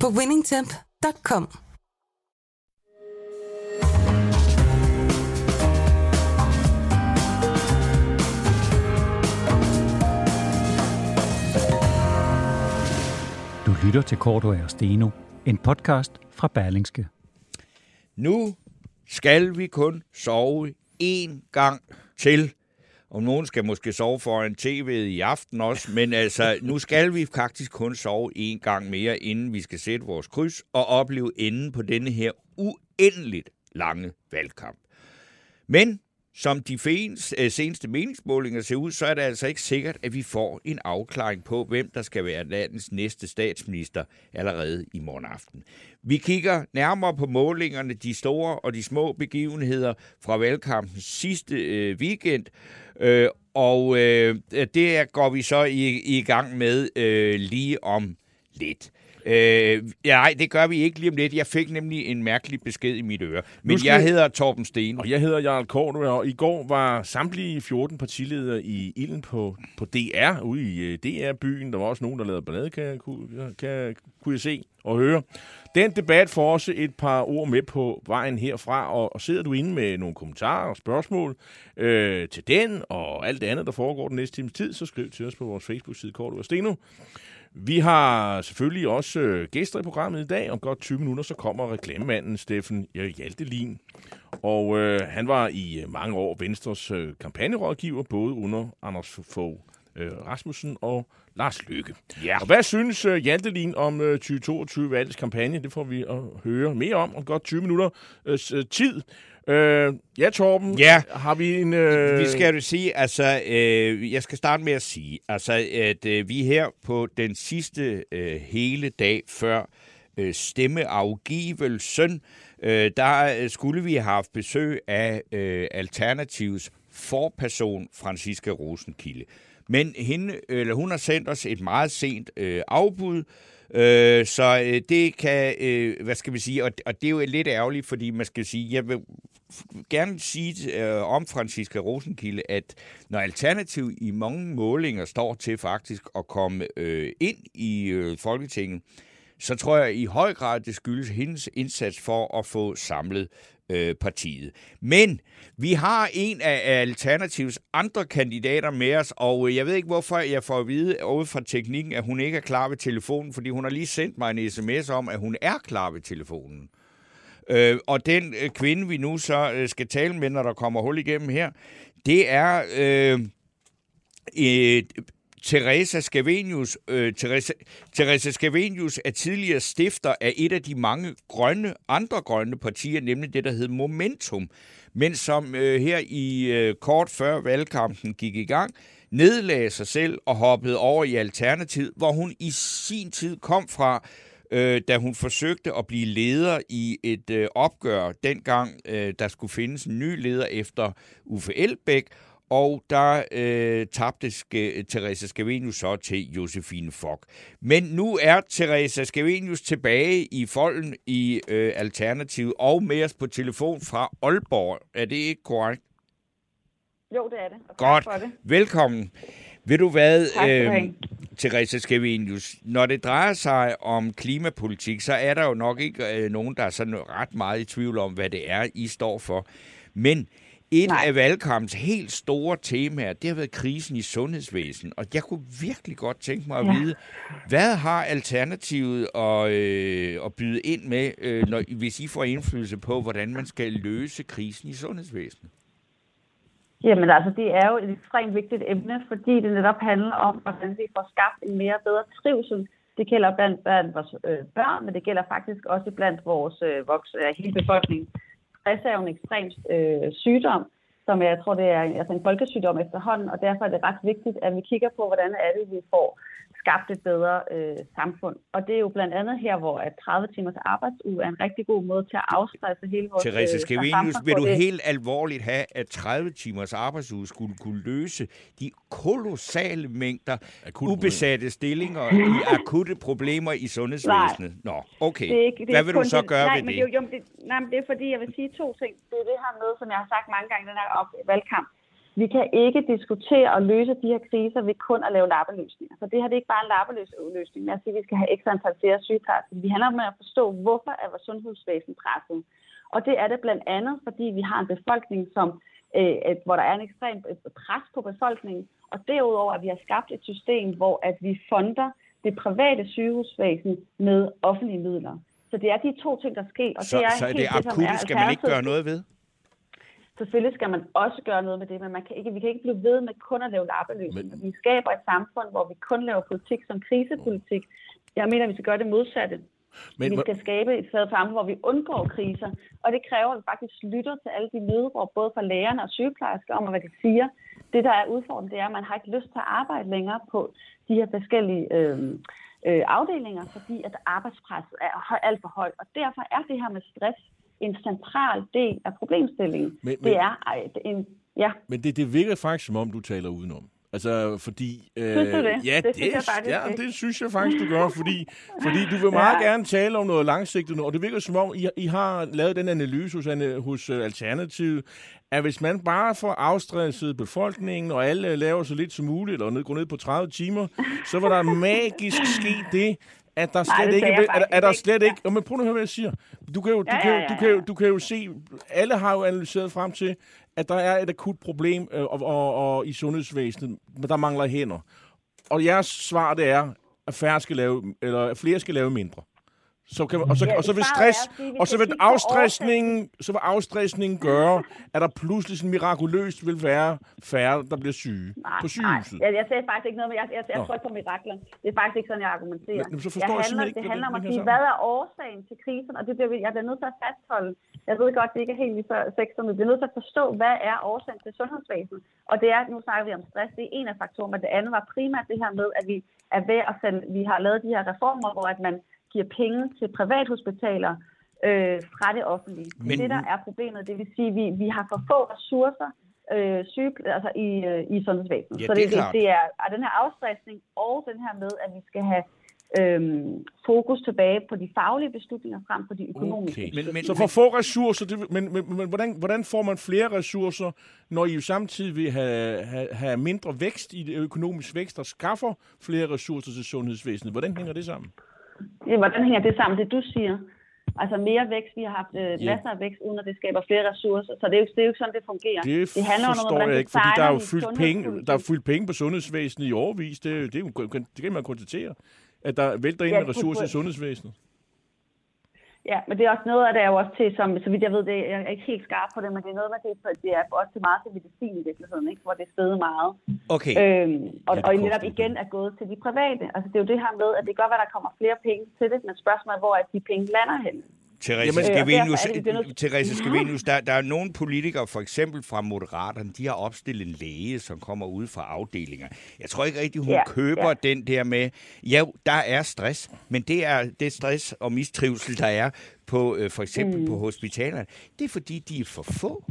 på winningtemp.com. Du lytter til Korto og Steno, en podcast fra Berlingske. Nu skal vi kun sove én gang til. Og nogen skal måske sove foran tv'et i aften også, men altså, nu skal vi faktisk kun sove en gang mere, inden vi skal sætte vores kryds og opleve enden på denne her uendeligt lange valgkamp. Men som de øh, seneste meningsmålinger ser ud, så er det altså ikke sikkert, at vi får en afklaring på, hvem der skal være landets næste statsminister allerede i morgen aften. Vi kigger nærmere på målingerne, de store og de små begivenheder fra valgkampens sidste øh, weekend, øh, og øh, det går vi så i, i gang med øh, lige om lidt. Øh, ja, nej, det gør vi ikke lige om lidt. Jeg fik nemlig en mærkelig besked i mit øre. Men jeg hedder Torben Sten. Og jeg hedder Jarl Kort, og i går var samtlige 14 partiledere i ilden på, på DR, ude i uh, DR-byen. Der var også nogen, der lavede ballade, kan, kan, kan, kunne jeg se og høre. Den debat får også et par ord med på vejen herfra, og, og sidder du inde med nogle kommentarer og spørgsmål øh, til den og alt det andet, der foregår den næste times tid, så skriv til os på vores Facebook-side Kort og Steno. Vi har selvfølgelig også øh, gæster i programmet i dag. Om godt 20 minutter, så kommer reklamemanden Steffen Hjaltelin. Og øh, han var i øh, mange år Venstres øh, kampagnerådgiver, både under Anders Fogh øh, Rasmussen og Lars Lykke. Ja. Og hvad synes øh, Hjaltelin om øh, 2022-valgets kampagne? Det får vi at høre mere om om godt 20 minutter øh, tid. Øh, ja, Torben, ja. har vi en... Øh... Vi skal jo sige, altså, øh, jeg skal starte med at sige, altså, at øh, vi her på den sidste øh, hele dag før øh, stemmeafgivelsen, øh, der skulle vi have haft besøg af øh, Alternativs forperson, Franziska Rosenkilde. Men hende, eller hun har sendt os et meget sent øh, afbud, Øh, så øh, det kan, øh, hvad skal vi sige, og, og det er jo lidt ærgerligt, fordi man skal sige, jeg vil gerne sige øh, om Franziska Rosenkilde, at når Alternativ i mange målinger står til faktisk at komme øh, ind i øh, Folketinget, så tror jeg i høj grad, det skyldes hendes indsats for at få samlet øh, partiet. Men vi har en af Alternativs andre kandidater med os, og øh, jeg ved ikke, hvorfor jeg får at vide ud fra teknikken, at hun ikke er klar ved telefonen, fordi hun har lige sendt mig en sms om, at hun er klar ved telefonen. Øh, og den øh, kvinde, vi nu så øh, skal tale med, når der kommer hul igennem her, det er øh, et, Teresa Scavenius, øh, Teresa, Teresa Scavenius er tidligere stifter af et af de mange grønne, andre grønne partier, nemlig det, der hed Momentum, men som øh, her i øh, kort før valgkampen gik i gang, nedlagde sig selv og hoppede over i Alternativ, hvor hun i sin tid kom fra, øh, da hun forsøgte at blive leder i et øh, opgør, dengang øh, der skulle findes en ny leder efter Uffe Elbæk, og der øh, tabte Ske, Teresa Scavenius så til Josefine Fock. Men nu er Teresa Scavenius tilbage i folden i øh, Alternativ og med os på telefon fra Aalborg. Er det ikke korrekt? Jo, det er det. Og Godt. Det. Velkommen. Vil du hvad, øh, Teresa Scavenius, når det drejer sig om klimapolitik, så er der jo nok ikke øh, nogen, der er sådan ret meget i tvivl om, hvad det er, I står for. Men et Nej. af valgkampens helt store temaer, det har været krisen i sundhedsvæsen. Og jeg kunne virkelig godt tænke mig at ja. vide, hvad har Alternativet at, øh, at byde ind med, øh, når, hvis I får indflydelse på, hvordan man skal løse krisen i sundhedsvæsenet? Jamen altså, det er jo et ekstremt vigtigt emne, fordi det netop handler om, hvordan vi får skabt en mere bedre trivsel. Det gælder blandt, blandt vores øh, børn, men det gælder faktisk også blandt vores øh, voks, øh, hele befolkningen stress er jo en ekstrem øh, sygdom, som jeg tror, det er altså en folkesygdom efterhånden, og derfor er det ret vigtigt, at vi kigger på, hvordan er det, vi får skabt et bedre øh, samfund. Og det er jo blandt andet her, hvor at 30 timers arbejdsuge er en rigtig god måde til at afstresse hele vores Therese øh, Skavenius, samfund, vil du det- helt alvorligt have, at 30 timers arbejdsuge skulle kunne løse de kolossale mængder Akutte ubesatte stillinger i akutte problemer i sundhedsvæsenet? Nå, okay. Det er ikke, det er Hvad vil du så gøre nej, ved men det? er jo- Jo, det, nej, men det er fordi, jeg vil sige to ting. Det er det her med, som jeg har sagt mange gange i den her op- valgkamp. Vi kan ikke diskutere og løse de her kriser ved kun at lave lappeløsninger. Så det her det er ikke bare en lappeløsning med at sige, at vi skal have ekstra antal flere sygeplejersker. Vi handler om at forstå, hvorfor er vores sundhedsvæsen presset. Og det er det blandt andet, fordi vi har en befolkning, som, øh, hvor der er en ekstrem øh, pres på befolkningen. Og derudover, at vi har skabt et system, hvor at vi fonder det private sygehusvæsen med offentlige midler. Så det er de to ting, der sker. Og Så, det er så er det er skal man ikke gøre noget ved? Selvfølgelig skal man også gøre noget med det, men man kan ikke, vi kan ikke blive ved med kun at lave lappeløsninger. Vi skaber et samfund, hvor vi kun laver politik som krisepolitik. Jeg mener, at vi skal gøre det modsatte. Men, vi skal skabe et sted fremme, hvor vi undgår kriser. Og det kræver, at vi faktisk lytter til alle de nødråb, både fra lægerne og sygeplejersker, om hvad de siger. Det, der er udfordrende, det er, at man har ikke lyst til at arbejde længere på de her forskellige øh, øh, afdelinger, fordi at arbejdspresset er alt for højt. Og derfor er det her med stress en central del af problemstillingen. Men- men- det er det en... Ja, Men det, det virker faktisk, som om du taler udenom. Altså, fordi... Øh, Synes du det? Ja, Det synes jeg faktisk ja, ikke. det synes jeg faktisk, du gør, fordi, fordi du vil meget Ja. gerne tale om noget langsigtet, og det virker som om, I, I har lavet den analyse hos, hos uh, Alternativet, at hvis man bare får afstresset befolkningen, og alle laver så lidt som muligt, eller ned, går ned på 30 timer, så vil der magisk ske det, at der slet det ikke vil, at, at der slet ikke. Ja. Men prøv nu at høre, hvad jeg siger. Du kan jo, du Ja, kan, ja, ja, du kan jo, du kan jo se, alle har jo analyseret frem til, at der er et akut problem øh, og, og, og i sundhedsvæsenet, men der mangler hænder. Og jeres svar, det er, at færre skal lave, eller at flere skal lave mindre. Så kan, og, så, Ja, og så vil stress, er og så vil afstressningen, så vil afstressningen gøre, at der pludselig sådan mirakuløst vil være færre, der bliver syge Nej, på sygehuset. Nej, jeg, jeg sagde faktisk ikke noget, men jeg, jeg, jeg tror på mirakler. Det er faktisk ikke sådan, jeg argumenterer. Men- så forstår jeg handler, simpelthen ikke, det handler om at sige, hvad er årsagen til krisen, og det bliver vi, jeg bliver nødt til at fastholde. Jeg ved godt, det ikke er helt lige før sektor, men vi bliver nødt til at forstå, hvad er årsagen til sundhedsvæsenet. Og det er, nu snakker vi om stress, det er en af faktorerne, men det andet var primært det her med, at vi er ved at sende, vi har lavet de her reformer, hvor at man giver penge til privathospitaler øh, fra det offentlige. Men, Men- det, der er problemet, det vil sige, at vi, vi har for få ressourcer øh, syge, altså i, øh, i sundhedsvæsenet. Ja, så det er det, det, er, er den her afstressning og den her med, at vi skal have øhm, fokus tilbage på de faglige beslutninger frem for de økonomiske Okay. beslutninger. Men- Så for få ressourcer, det, men, men, men hvordan, hvordan får man flere ressourcer, når I jo samtidig vil have, have, have mindre vækst i det økonomisk vækst, der skaffer flere ressourcer til sundhedsvæsenet? Hvordan hænger det sammen? Ja, hvordan hænger det sammen, det du siger? Altså mere vækst, vi har haft øh, masser af vækst, uden at det skaber flere ressourcer. Så det er jo, det er jo ikke sådan, det fungerer. Det, det handler jo om, forstår hvordan jeg ikke, fordi der er jo fyldt en penge, der er fyldt penge på sundhedsvæsenet i overvis. Det, det, jo, det kan man konstatere, at der vælter ind Ja, med ressourcer i sundhedsvæsenet. Ja, men det er også noget af det er jo også til, som, så vidt jeg ved, det, jeg er ikke helt skarp på det, men det er noget med, det, det er også til meget til medicin i virkeligheden, ikke? hvor det er steget meget. Okay. Øhm, og, Ja, og netop igen er gået til de private. Altså det er jo det her med, at det kan godt være, at der kommer flere penge til det, men spørgsmålet er, hvor at de penge lander hen. Therese nødt- Therese Scavenius der, der er nogle politikere, for eksempel fra Moderaterne, de har opstillet en læge, som kommer ud fra afdelinger. Jeg tror ikke rigtig, hun Ja, køber ja. den der med, ja, der er stress, men det er det stress og mistrivsel, der er på øh, for eksempel mm. på hospitalerne. Det er fordi, de er for få.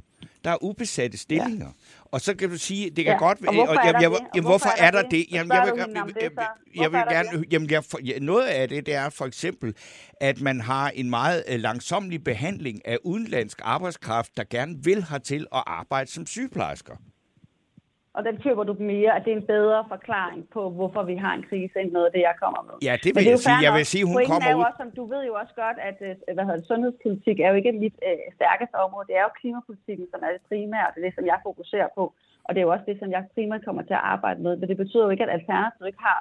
Der er ubesatte stillinger. Og så kan du sige, det kan Ja, godt og hvorfor er der jeg, det? Og jamen, hvorfor er der det? Jamen, jeg vil, jeg, jeg, jeg vil er gerne, jamen, jeg, ja, noget af det, det er for eksempel, at man har en meget øh, langsomlig behandling af udenlandsk arbejdskraft, der gerne vil hertil at arbejde som sygeplejersker. Og den køber du mere, at det er en bedre forklaring på, hvorfor vi har en krise, end noget af det, jeg kommer med. Ja, det vil er jeg sige. Jeg vil sige, hun Pointen kommer er jo ud... Også, som du ved jo også godt, at øh, hvad hedder det, sundhedspolitik er jo ikke mit øh, stærkeste område. Det er jo klimapolitikken, som er det primære, og det er det, som jeg fokuserer på. Og det er jo også det, som jeg primært kommer til at arbejde med. Men det betyder jo ikke, at Alternativet ikke har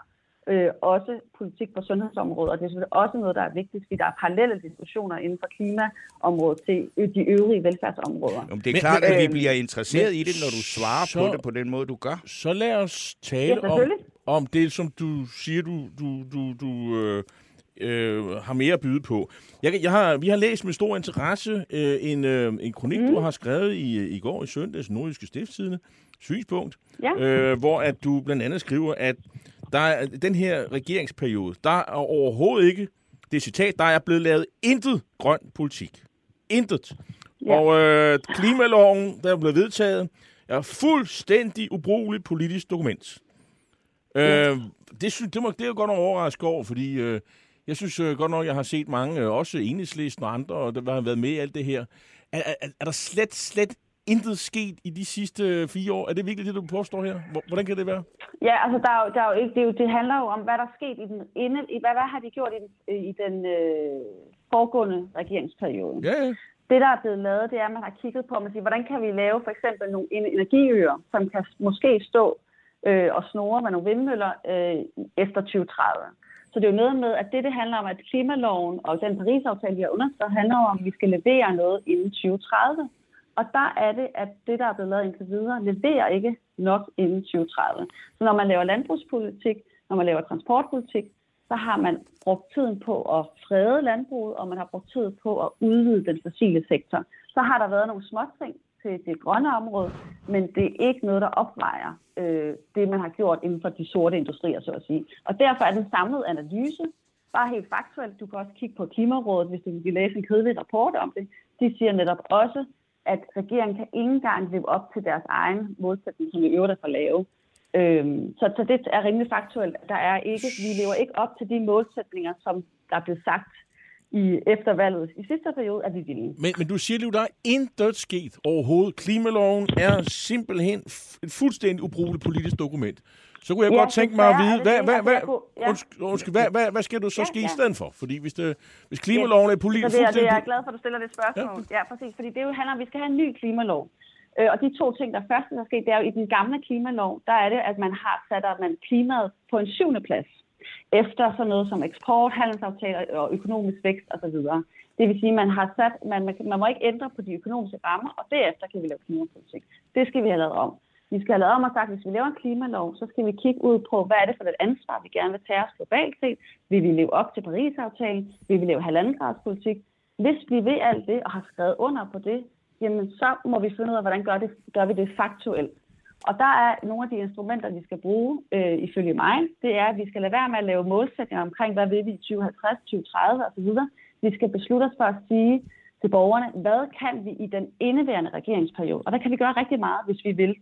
øh, også politik på sundhedsområdet. Og det er selvfølgelig også noget, der er vigtigt, fordi der er parallelle diskussioner inden for klimaområdet til de øvrige velfærdsområder. Jamen, det er Men- klart, men- at vi Øhm, bliver interesseret men i det, når du svarer så- på det på den måde, du gør. Så lad os Ja, tale om, selvfølgelig. om det, som du siger, du, du, du, du øh, øh, har mere at byde på. Jeg, jeg har, vi har læst med stor interesse øh, en, øh, en kronik, mm. du har skrevet i, i går i søndags, Nordiske Stiftstidende, synspunkt, Ja. øh, hvor at du blandt andet skriver, at der er den her regeringsperiode, der er overhovedet ikke, det citat, der er blevet lavet intet grøn politik. Intet. Ja. Og øh, klimaloven, der er blevet vedtaget, er fuldstændig ubrugeligt politisk dokument. Ja. Øh, det, synes, det, må, det er jo godt nok overrasket over, fordi øh, jeg synes øh, godt nok, jeg har set mange, øh, også enhedslisten og andre, der har været med i alt det her. Er, er, er der slet, slet intet sket i de sidste fire år? Er det virkelig det, du påstår her? Hvordan kan det være? Ja, altså der er jo, der er jo ikke, det, er jo, det handler jo om, hvad der er sket i den inde, i, hvad, hvad har de gjort i den, i den øh, foregående regeringsperiode? Ja, ja. Det, der er blevet lavet, det er, at man har kigget på, man siger, hvordan kan vi lave for eksempel nogle energiøer, som kan måske stå øh, og snore med nogle vindmøller øh, efter 2030. Så det er jo noget med, at det, det handler om, at klimaloven og den Paris-aftale, vi har underskrevet, handler om, at vi skal levere noget inden 2030. Og der er det, at det, der er blevet lavet indtil videre, leverer ikke nok inden 2030. Så når man laver landbrugspolitik, når man laver transportpolitik, så har man brugt tiden på at frede landbruget, og man har brugt tid på at udvide den fossile sektor. Så har der været nogle småting til det grønne område, men det er ikke noget, der opvejer øh, det, man har gjort inden for de sorte industrier, så at sige. Og derfor er den samlede analyse bare helt faktuelt. Du kan også kigge på Klimarådet, hvis du vil læse en kedelig rapport om det. De siger netop også, at regeringen kan ikke engang leve op til deres egen målsætning, som i øvrigt er for lave. Øhm, så, så det er rimelig faktuelt. Der er ikke, vi lever ikke op til de målsætninger, som der er blevet sagt i eftervalget i sidste periode, at vi ville. Men, men du siger jo, der er intet sket overhovedet. Klimaloven er simpelthen et fuldstændig ubrugeligt politisk dokument. Så kunne jeg ja, godt tænke mig at vide, hvad, hvad, hvad, undskyld, hvad, hvad, hvad skal du så ja, ske ja. i stedet for? Fordi hvis, det, hvis klimaloven er politisk... det, er, det er jeg glad for, at du stiller det spørgsmål. Ja, ja præcis. Fordi det jo handler om, at vi skal have en ny klimalov. Øh, og de to ting, der først er sket, det er jo i den gamle klimalov, der er det, at man har sat at man klimaet på en syvende plads. Efter sådan noget som eksport, handelsaftaler og økonomisk vækst osv. Det vil sige, at man har sat, man, man, man må ikke ændre på de økonomiske rammer, og derefter kan vi lave klimapolitik. Det skal vi have lavet om. Vi skal have lavet om og sagt, at hvis vi laver en klimalov, så skal vi kigge ud på, hvad er det for et ansvar, vi gerne vil tage os globalt set. Vil vi leve op til Paris-aftalen? Vil vi leve halvandengradspolitik? Hvis vi vil alt det og har skrevet under på det, jamen så må vi finde ud af, hvordan gør, det, gør vi det faktuelt. Og der er nogle af de instrumenter, vi skal bruge, øh, ifølge mig, det er, at vi skal lade være med at lave målsætninger omkring, hvad vil vi i 2050, 2030 osv. Vi skal beslutte os for at sige til borgerne, hvad kan vi i den indeværende regeringsperiode? Og der kan vi gøre rigtig meget, hvis vi vil.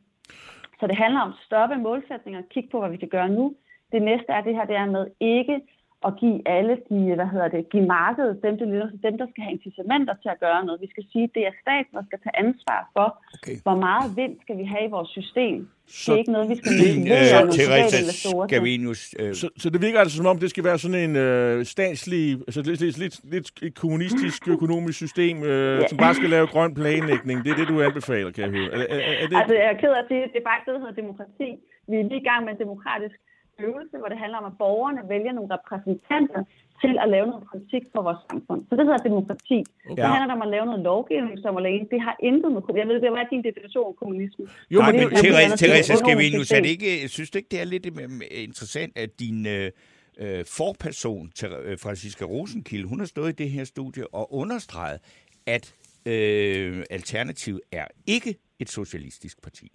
Så det handler om at stoppe målsætninger, kigge på, hvad vi kan gøre nu. Det næste er det her, det er med ikke at give alle de, hvad hedder det, give markedet, dem, det leder, dem, der skal have incitamenter til at gøre noget. Vi skal sige, at det er staten, der skal tage ansvar for, okay. hvor meget vind skal vi have i vores system. Så, det er ikke noget, vi skal motivere øh, Teresa Scavenius. Øh. Så, så det virker altså som om, det skal være sådan en øh, statslig, altså lidt, lidt, lidt, lidt et kommunistisk økonomisk system, øh, ja. som bare skal lave grøn planlægning. Det er det, du anbefaler, kan jeg høre. Er, er, er det... Altså, jeg er ked af at sige, det er faktisk det, der hedder demokrati. Vi er lige i gang med en demokratisk øvelse, hvor det handler om, at borgerne vælger nogle repræsentanter til at lave noget politik for vores samfund. Så det hedder demokrati. Okay. Det handler om at lave noget lovgivning, som alene. Det har intet med... Jeg ved, det var din definition af kommunisme. Jo, men, men Therese, Therese Scavenius, er det ikke, synes du ikke, det er lidt øh, interessant, at din øh, øh forperson, øh, Franziska Rosenkilde, hun har stået i det her studie og understreget, at øh, Alternativet er ikke et socialistisk parti.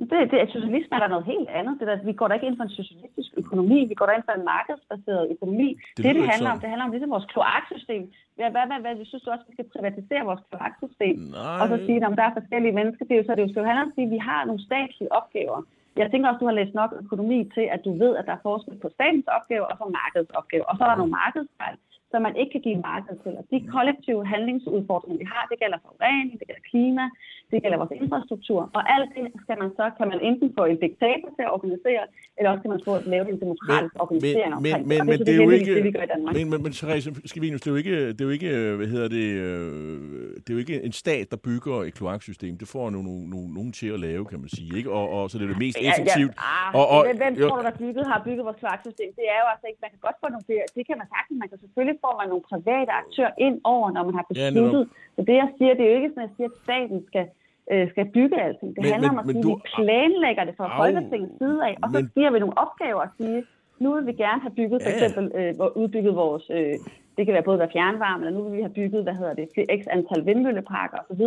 Det, det, socialisme er der noget helt andet. Det der, vi går da ikke ind for en socialistisk økonomi. Vi går da ind for en markedsbaseret økonomi. Det, det, det handler om, det handler om ligesom vores kloaksystem. Hvad, hvad, hvad, hvad, vi synes du også, vi skal privatisere vores kloaksystem? Og så sige, at der er forskellige mennesker. Det er jo, så det jo, handler om at sige, at vi har nogle statslige opgaver. Jeg tænker også, at du har læst nok økonomi til, at du ved, at der er forskel på statens opgaver og på markedets opgaver. Og så er der nogle markedsfejl som man ikke kan give marked til. Og de kollektive handlingsudfordringer, vi har, det gælder forurening, det gælder klima, det gælder vores infrastruktur. Og alt det skal man så, kan man enten få en diktator til at organisere, eller også kan man få at lave en demokratisk men, organisering men, men, men, men, det, er jo ikke, det, vi gør i Danmark. Men, men, men Therese Skivinius, det er jo ikke, det er jo ikke, hvad hedder det, øh, det er jo ikke en stat, der bygger et kloaksystem. Det får nogen, nogen, nogen til at lave, kan man sige. Ikke? Og, og så det er det mest effektivt. Ja, ja, ah, og, og, hvem tror du, der bygget, har bygget vores kloaksystem? Det er jo altså ikke, man kan godt få nogle, det, det kan man sagtens, man kan selvfølgelig får man nogle private aktører ind over, når man har besluttet. Ja, så det, jeg siger, det er jo ikke sådan, at jeg siger, at staten skal, øh, skal bygge alting. Det men, handler men, om at sige, du... vi planlægger det fra au, Folketingets side af, og så men... giver vi nogle opgaver at sige, nu vil vi gerne have bygget, for eksempel øh, udbygget vores, øh, det kan være både være fjernvarme, eller nu vil vi have bygget, hvad hedder det, x antal vindmølleparker osv.,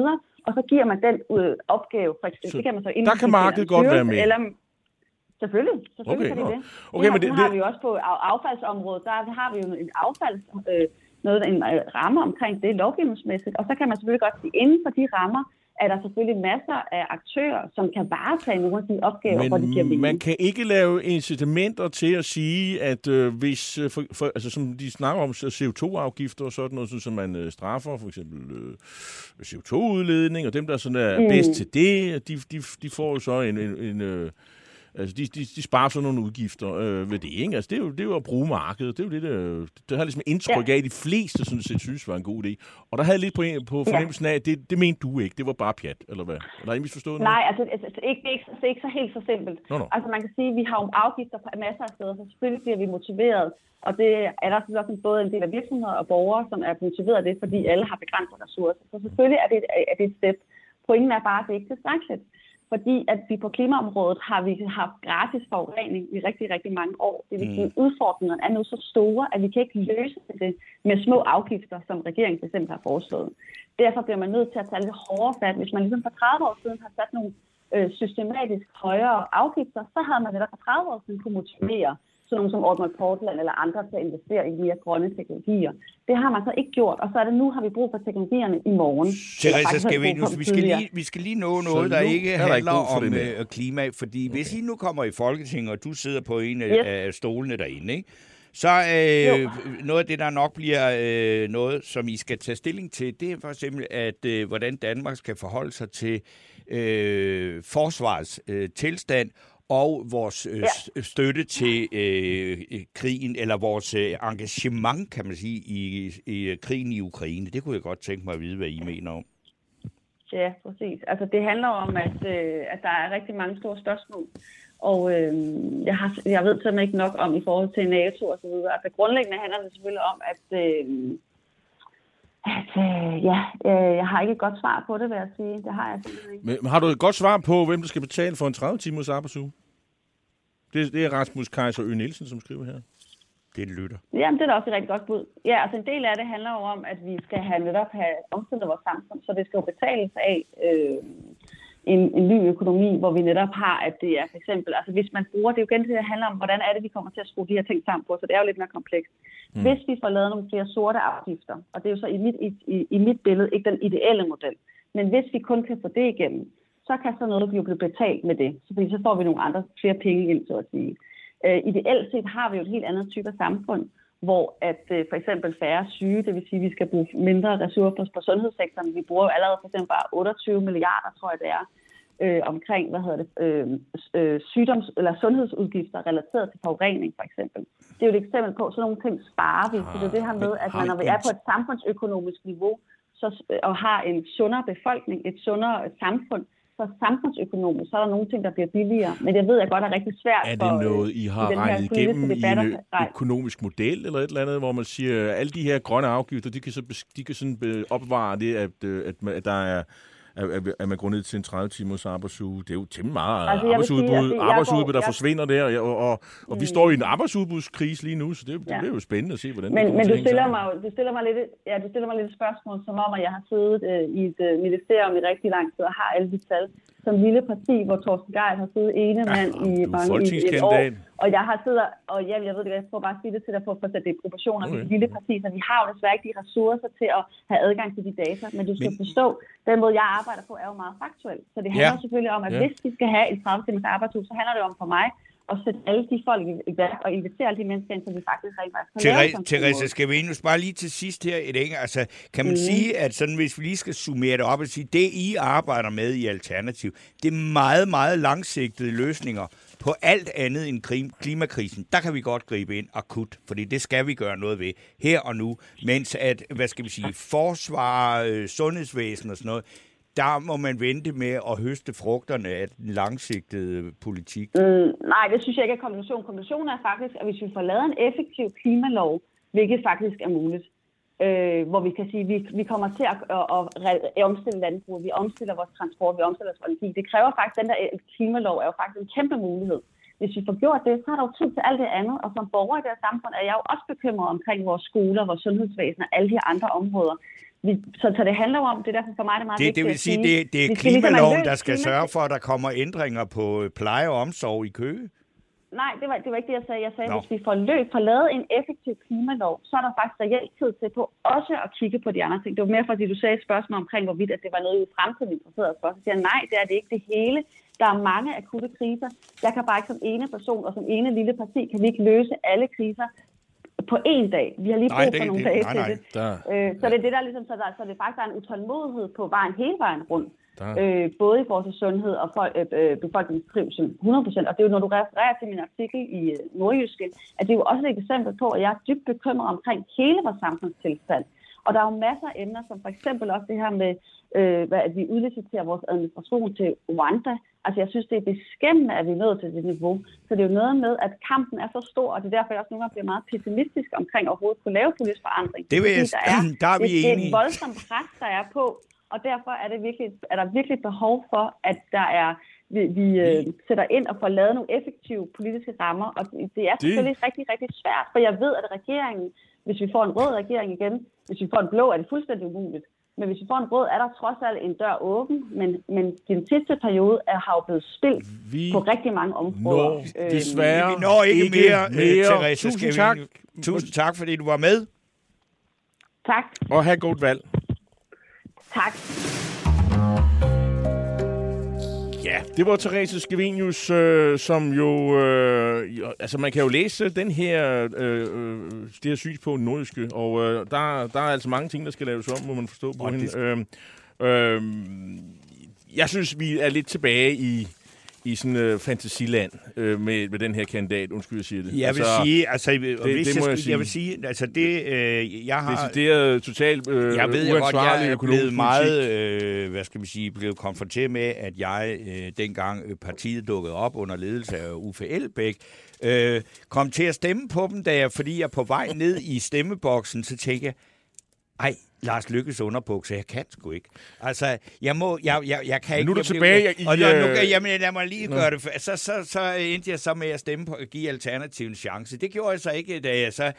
og så giver man den øh, opgave, for eksempel, så, det kan man så Der kan markedet godt være med. Eller, Selvfølgelig, selvfølgelig Okay, kan de nå. det. Okay, det, men det- det, har det- vi jo også på af- affaldsområdet, der har vi jo en affalds, øh, noget, en øh, ramme omkring det lovgivningsmæssigt, og så kan man selvfølgelig godt sige, inden for de rammer, er der selvfølgelig masser af aktører, som kan varetage nogle af de opgaver, hvor det giver Men mening. man kan ikke lave incitamenter til at sige, at øh, hvis, øh, for, for, altså som de snakker om CO2-afgifter og sådan noget, så man øh, straffer for eksempel øh, CO2-udledning, og dem, der sådan er. Mm. bedst til det, de, de, de får jo så en, en, en øh, Altså, de, de, de sparer så nogle udgifter øh, ved det, ikke? Altså, det er, jo, det er jo at bruge markedet. Det er jo det, der, det har ligesom indtryk Ja. af, at de fleste sådan set synes var en god idé. Og der havde jeg lidt på, på fornemmelsen af, at det, det mente du ikke. Det var bare pjat, eller hvad? Har I misforstået noget? Nej, altså, altså ikke, det, er ikke, det er ikke så helt så simpelt. Nå, nå. Altså man kan sige, at vi har jo afgifter på masser af steder, så selvfølgelig bliver vi motiveret. Og det er der også både en del af virksomheder og borgere, som er motiveret af det, fordi alle har begrænsede ressourcer. Så selvfølgelig er det, et- er det et step. Pointen er bare, at det ikke er tilstrækkeligt. Fordi at vi på klimaområdet har vi haft gratis forurening i rigtig, rigtig mange år. Det vil sige, at udfordringerne er nu så store, at vi kan ikke løse det med små afgifter, som regeringen for eksempel har foreslået. Derfor bliver man nødt til at tage lidt hårdere fat. Hvis man ligesom for 30 år siden har sat nogle øh, systematisk højere afgifter, så havde man netop for 30 år siden kunne motivere sådan nogle som Aalborg Portland eller andre til at investere i mere grønne teknologier. Det har man så ikke gjort, og så er det nu, har vi brug for teknologierne i morgen. Therese har vi dem vi skal, lige, vi skal lige nå noget, der nu ikke er der ikke handler for om det øh, klima, fordi okay. hvis I nu kommer i Folketinget, og du sidder på en af, Yes. af stolene derinde, ikke? så øh, Jo. noget af det, der nok bliver øh, noget, som I skal tage stilling til, det er for eksempel, at øh, hvordan Danmark skal forholde sig til øh, forsvarets øh, tilstand og vores øh, Ja. støtte til øh, krigen, eller vores øh, engagement, kan man sige, i, i øh, krigen i Ukraine. Det kunne jeg godt tænke mig at vide, hvad I mener om. Ja, præcis. Altså det handler om, at, øh, at der er rigtig mange store spørgsmål. Og øh, jeg, har, jeg ved simpelthen ikke nok om i forhold til NATO og så videre. Altså grundlæggende handler det selvfølgelig om, at, øh, at øh, ja, øh, jeg har ikke et godt svar på det, vil jeg sige. Det har jeg simpelthen ikke. Men har du et godt svar på, hvem der skal betale for en 30-timers arbejdsuge? Det, det er Rasmus Kaiser Ø. Nielsen, som skriver her. Det lytter. Jamen, det er da også et rigtig godt bud. Ja, altså en del af det handler jo om, at vi skal have netop have omstillet vores samfund, så det skal jo betales af øh, en, en ny økonomi, hvor vi netop har, at det er for eksempel, altså hvis man bruger, det er jo igen det, der handler om, hvordan er det, vi kommer til at skrue de her ting sammen på, så det er jo lidt mere komplekst. Mm. Hvis vi får lavet nogle flere sorte afgifter, og det er jo så i mit, i, i, mit billede ikke den ideelle model, men hvis vi kun kan få det igennem, så kan sådan noget blive betalt med det, så, fordi så får vi nogle andre flere penge ind, så at sige. Øh, ideelt set har vi jo et helt andet type af samfund, hvor at øh, for eksempel færre syge, det vil sige, at vi skal bruge mindre ressourcer på sundhedssektoren. Vi bruger jo allerede for eksempel bare 28 milliarder, tror jeg det er, øh, omkring, hvad hedder det, øh, øh, sygdoms- eller sundhedsudgifter relateret til forurening for eksempel. Det er jo et eksempel på, så nogle ting sparer vi. Så det er det her med, at man, når vi er på et samfundsøkonomisk niveau, så, og har en sundere befolkning, et sundere samfund, så samfundsøkonomisk, så er der nogle ting, der bliver billigere. Men det ved jeg godt er rigtig svært Er for, det øh, noget, I har her regnet igennem i en nej. økonomisk model eller et eller andet, hvor man siger, at alle de her grønne afgifter, de kan, så, de kan sådan be- opvare det, at, øh, at der er at, at- at man går ned til en 30-timers arbejdsuge. Det er jo temmelig meget Altså, arbejdsudbud, sige, jeg arbejdsudbud, der jeg- forsvinder der, og, og, og, og vi står i en arbejdsudbudskrise lige nu, så det, det Ja. bliver jo spændende at se, hvordan det Men, kommer men du stiller, mig, du, stiller mig lidt, ja, du stiller mig lidt et spørgsmål, som om, at jeg har siddet øh, i et øh, ministerium i rigtig lang tid og har alle de tal. Som lille parti, hvor Torsten Geil har siddet ene mand du i mange i et år. Og jeg har siddet, og ja, jeg ved det, jeg får bare sige det til dig for at få sat det i proportioner. Okay. Okay. lille parti, så vi har jo desværre ikke de ressourcer til at have adgang til de data. Men du skal Men- forstå, den måde, jeg arbejder på, er jo meget faktuel. Så det handler Ja. selvfølgelig om, at Ja. hvis vi skal have en 30 timers arbejdsuge, så handler det om for mig at sætte alle de folk i værk og invitere alle de mennesker ind, så vi faktisk rent faktisk Therese, måde. Scavenius, bare lige til sidst her et enkelt. Altså, kan man mm. sige, at sådan, hvis vi lige skal summere det op og sige, det I arbejder med i Alternativ, det er meget, meget langsigtede løsninger på alt andet end klimakrisen. Der kan vi godt gribe ind akut, fordi det skal vi gøre noget ved her og nu. Mens at, hvad skal vi sige, forsvar, øh, sundhedsvæsen og sådan noget, der må man vente med at høste frugterne af den langsigtede øh, politik. Mm, nej, det synes jeg ikke er konklusion. Konklusionen er faktisk, at hvis vi får lavet en effektiv klimalov, hvilket faktisk er muligt, øh, hvor vi kan sige, at vi, vi kommer til at, at, at, omstille landbruget, vi omstiller vores transport, vi omstiller vores energi. Det kræver faktisk, den der øh, klimalov er jo faktisk en kæmpe mulighed. Hvis vi får gjort det, så er der jo tid til alt det andet, og som borger i det her samfund er jeg jo også bekymret omkring vores skoler, vores sundhedsvæsen og alle de andre områder. Vi, så, så det handler jo om, det er derfor for mig det er meget Det, vigtigt det vil at sige, det, det er ligesom klimaloven, der skal klima- sørge for, at der kommer ændringer på pleje og omsorg i Køge. Nej, det var, det var ikke det, jeg sagde. Jeg sagde, at hvis vi får, løb, får lavet en effektiv klimalov, så er der faktisk reelt tid til på også at kigge på de andre ting. Det var mere fordi, du sagde et spørgsmål omkring, hvorvidt at det var noget, i fremtiden interesserede os for. Så siger jeg, nej, det er det ikke det hele. Der er mange akutte kriser. Jeg kan bare ikke som ene person og som ene lille parti, kan vi ikke løse alle kriser på én dag. Vi har lige Nej, brug det- for nogle det- dage nej, til nej. det. Der, Øh, så det er det, der ligesom, så, der, så det faktisk er en utålmodighed på vejen hele vejen rundt. Der, Øh, både i forhold til sundhed og for, øh, øh, befolkningens trivsel. 100%. Og det er jo, når du refererer til min artikel i øh, Nordjyske, at det er jo også et eksempel på, at jeg er dybt bekymret omkring hele vores samfundstilstand. Og der er jo masser af emner, som for eksempel også det her med, øh, hvad, at vi udliciterer vores administration til Rwanda. Altså jeg synes, det er beskæmmende, at vi er nået til det niveau. Så det er jo noget med, at kampen er så stor, og det er derfor, jeg også nogle gange bliver meget pessimistisk omkring overhovedet kunne lave politisk forandring. Det vil jeg, der er, der er vi det, det er enige. et voldsomt pres, der er på, og derfor er, det virkelig, er der virkelig behov for, at der er, vi, vi øh, sætter ind og får lavet nogle effektive politiske rammer. Og det det er selvfølgelig rigtig, rigtig svært, for jeg ved, at regeringen, hvis vi får en rød regering igen, hvis vi får en blå, er det fuldstændig umuligt. Men hvis vi får en rød, er der trods alt en dør åben, men, men den sidste periode er, har jo blevet spildt vi på rigtig mange områder. når desværre Vi når ikke, mere, mere Therese. Tusind tak. Vi, tusind tak, fordi du var med. Tak, Og have godt valg. Tak. Ja, det var Therese Skevenius, øh, som jo... Øh, altså, man kan jo læse den her, øh, øh, det her synspunkt på nordiske, og øh, der, der er altså mange ting, der skal laves om, må man forstå på Og hende. det- Øh, øh, jeg synes, vi er lidt tilbage i, i sådan øh, fantasiland øh, med, med den her kandidat. Undskyld, jeg siger det. Jeg vil sige, altså, det, hvis det må jeg, sige. jeg vil sige, altså det, øh, jeg har... Decideret totalt øh, Jeg ved jeg godt, jeg er blevet meget, øh, hvad skal vi sige, blevet konfronteret med, at jeg, øh, dengang øh, partiet dukkede op under ledelse af Uffe Elbæk, øh, kom til at stemme på dem, da jeg, fordi jeg på vej ned i stemmeboksen, så tænkte jeg, ej, Lars Lykkes underbukser, jeg kan sgu ikke. Altså, jeg må, jeg, jeg, jeg kan Men ikke... nu er du jeg tilbage i, og nu, nu, øh, kan- jamen, lad mig lige Nå. gøre det. Så, så, så endte jeg så med at stemme på at give Alternativet en chance. Det gjorde jeg så ikke, da jeg så...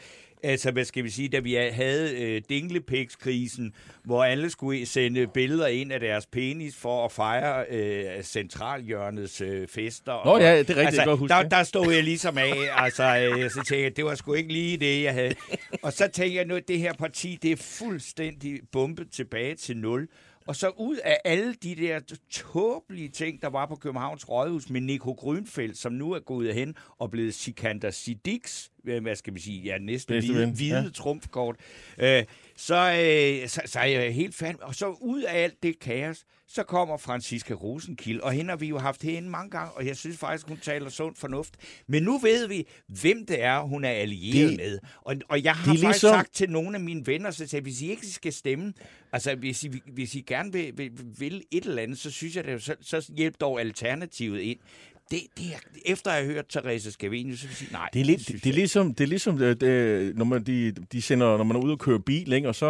Altså, hvad skal vi sige, da vi havde øh, dinglepikskrisen, hvor alle skulle sende billeder ind af deres penis for at fejre øh, centralhjørnets øh, fester. Nå ja, det er rigtigt, jeg altså, kan godt huske der, der stod jeg ligesom af, altså, øh, så tænkte jeg, det var sgu ikke lige det, jeg havde. Og så tænkte jeg nu, at det her parti, det er fuldstændig bumpet tilbage til nul. Og så ud af alle de der tåbelige ting, der var på Københavns Rådhus med Nico Grønfeldt, som nu er gået hen og blevet Sikander Siddiqs, hvad skal vi sige, ja, næste Bedste hvide, ven, hvide ja. trumfkort, øh, så, øh, så, så er jeg helt færdig. Og så ud af alt det kaos, så kommer Franziska Rosenkilde, og hende har vi jo haft herinde mange gange, og jeg synes faktisk, hun taler sund fornuft. Men nu ved vi, hvem det er, hun er allieret Det- med. Og, og jeg har faktisk ligesom- sagt til nogle af mine venner, så sagde, hvis I ikke skal stemme, altså hvis I, hvis I gerne vil, vil, vil et eller andet, så synes jeg, det, så, så hjælp dog alternativet ind. Det, det er, efter at have hørt Therese Scavenius, så vil jeg sige, nej. Det er, lidt, synes det er ligesom, det er ligesom øh, det, når, man, de, de sender, når man er ude og køre bil, ikke? og, så,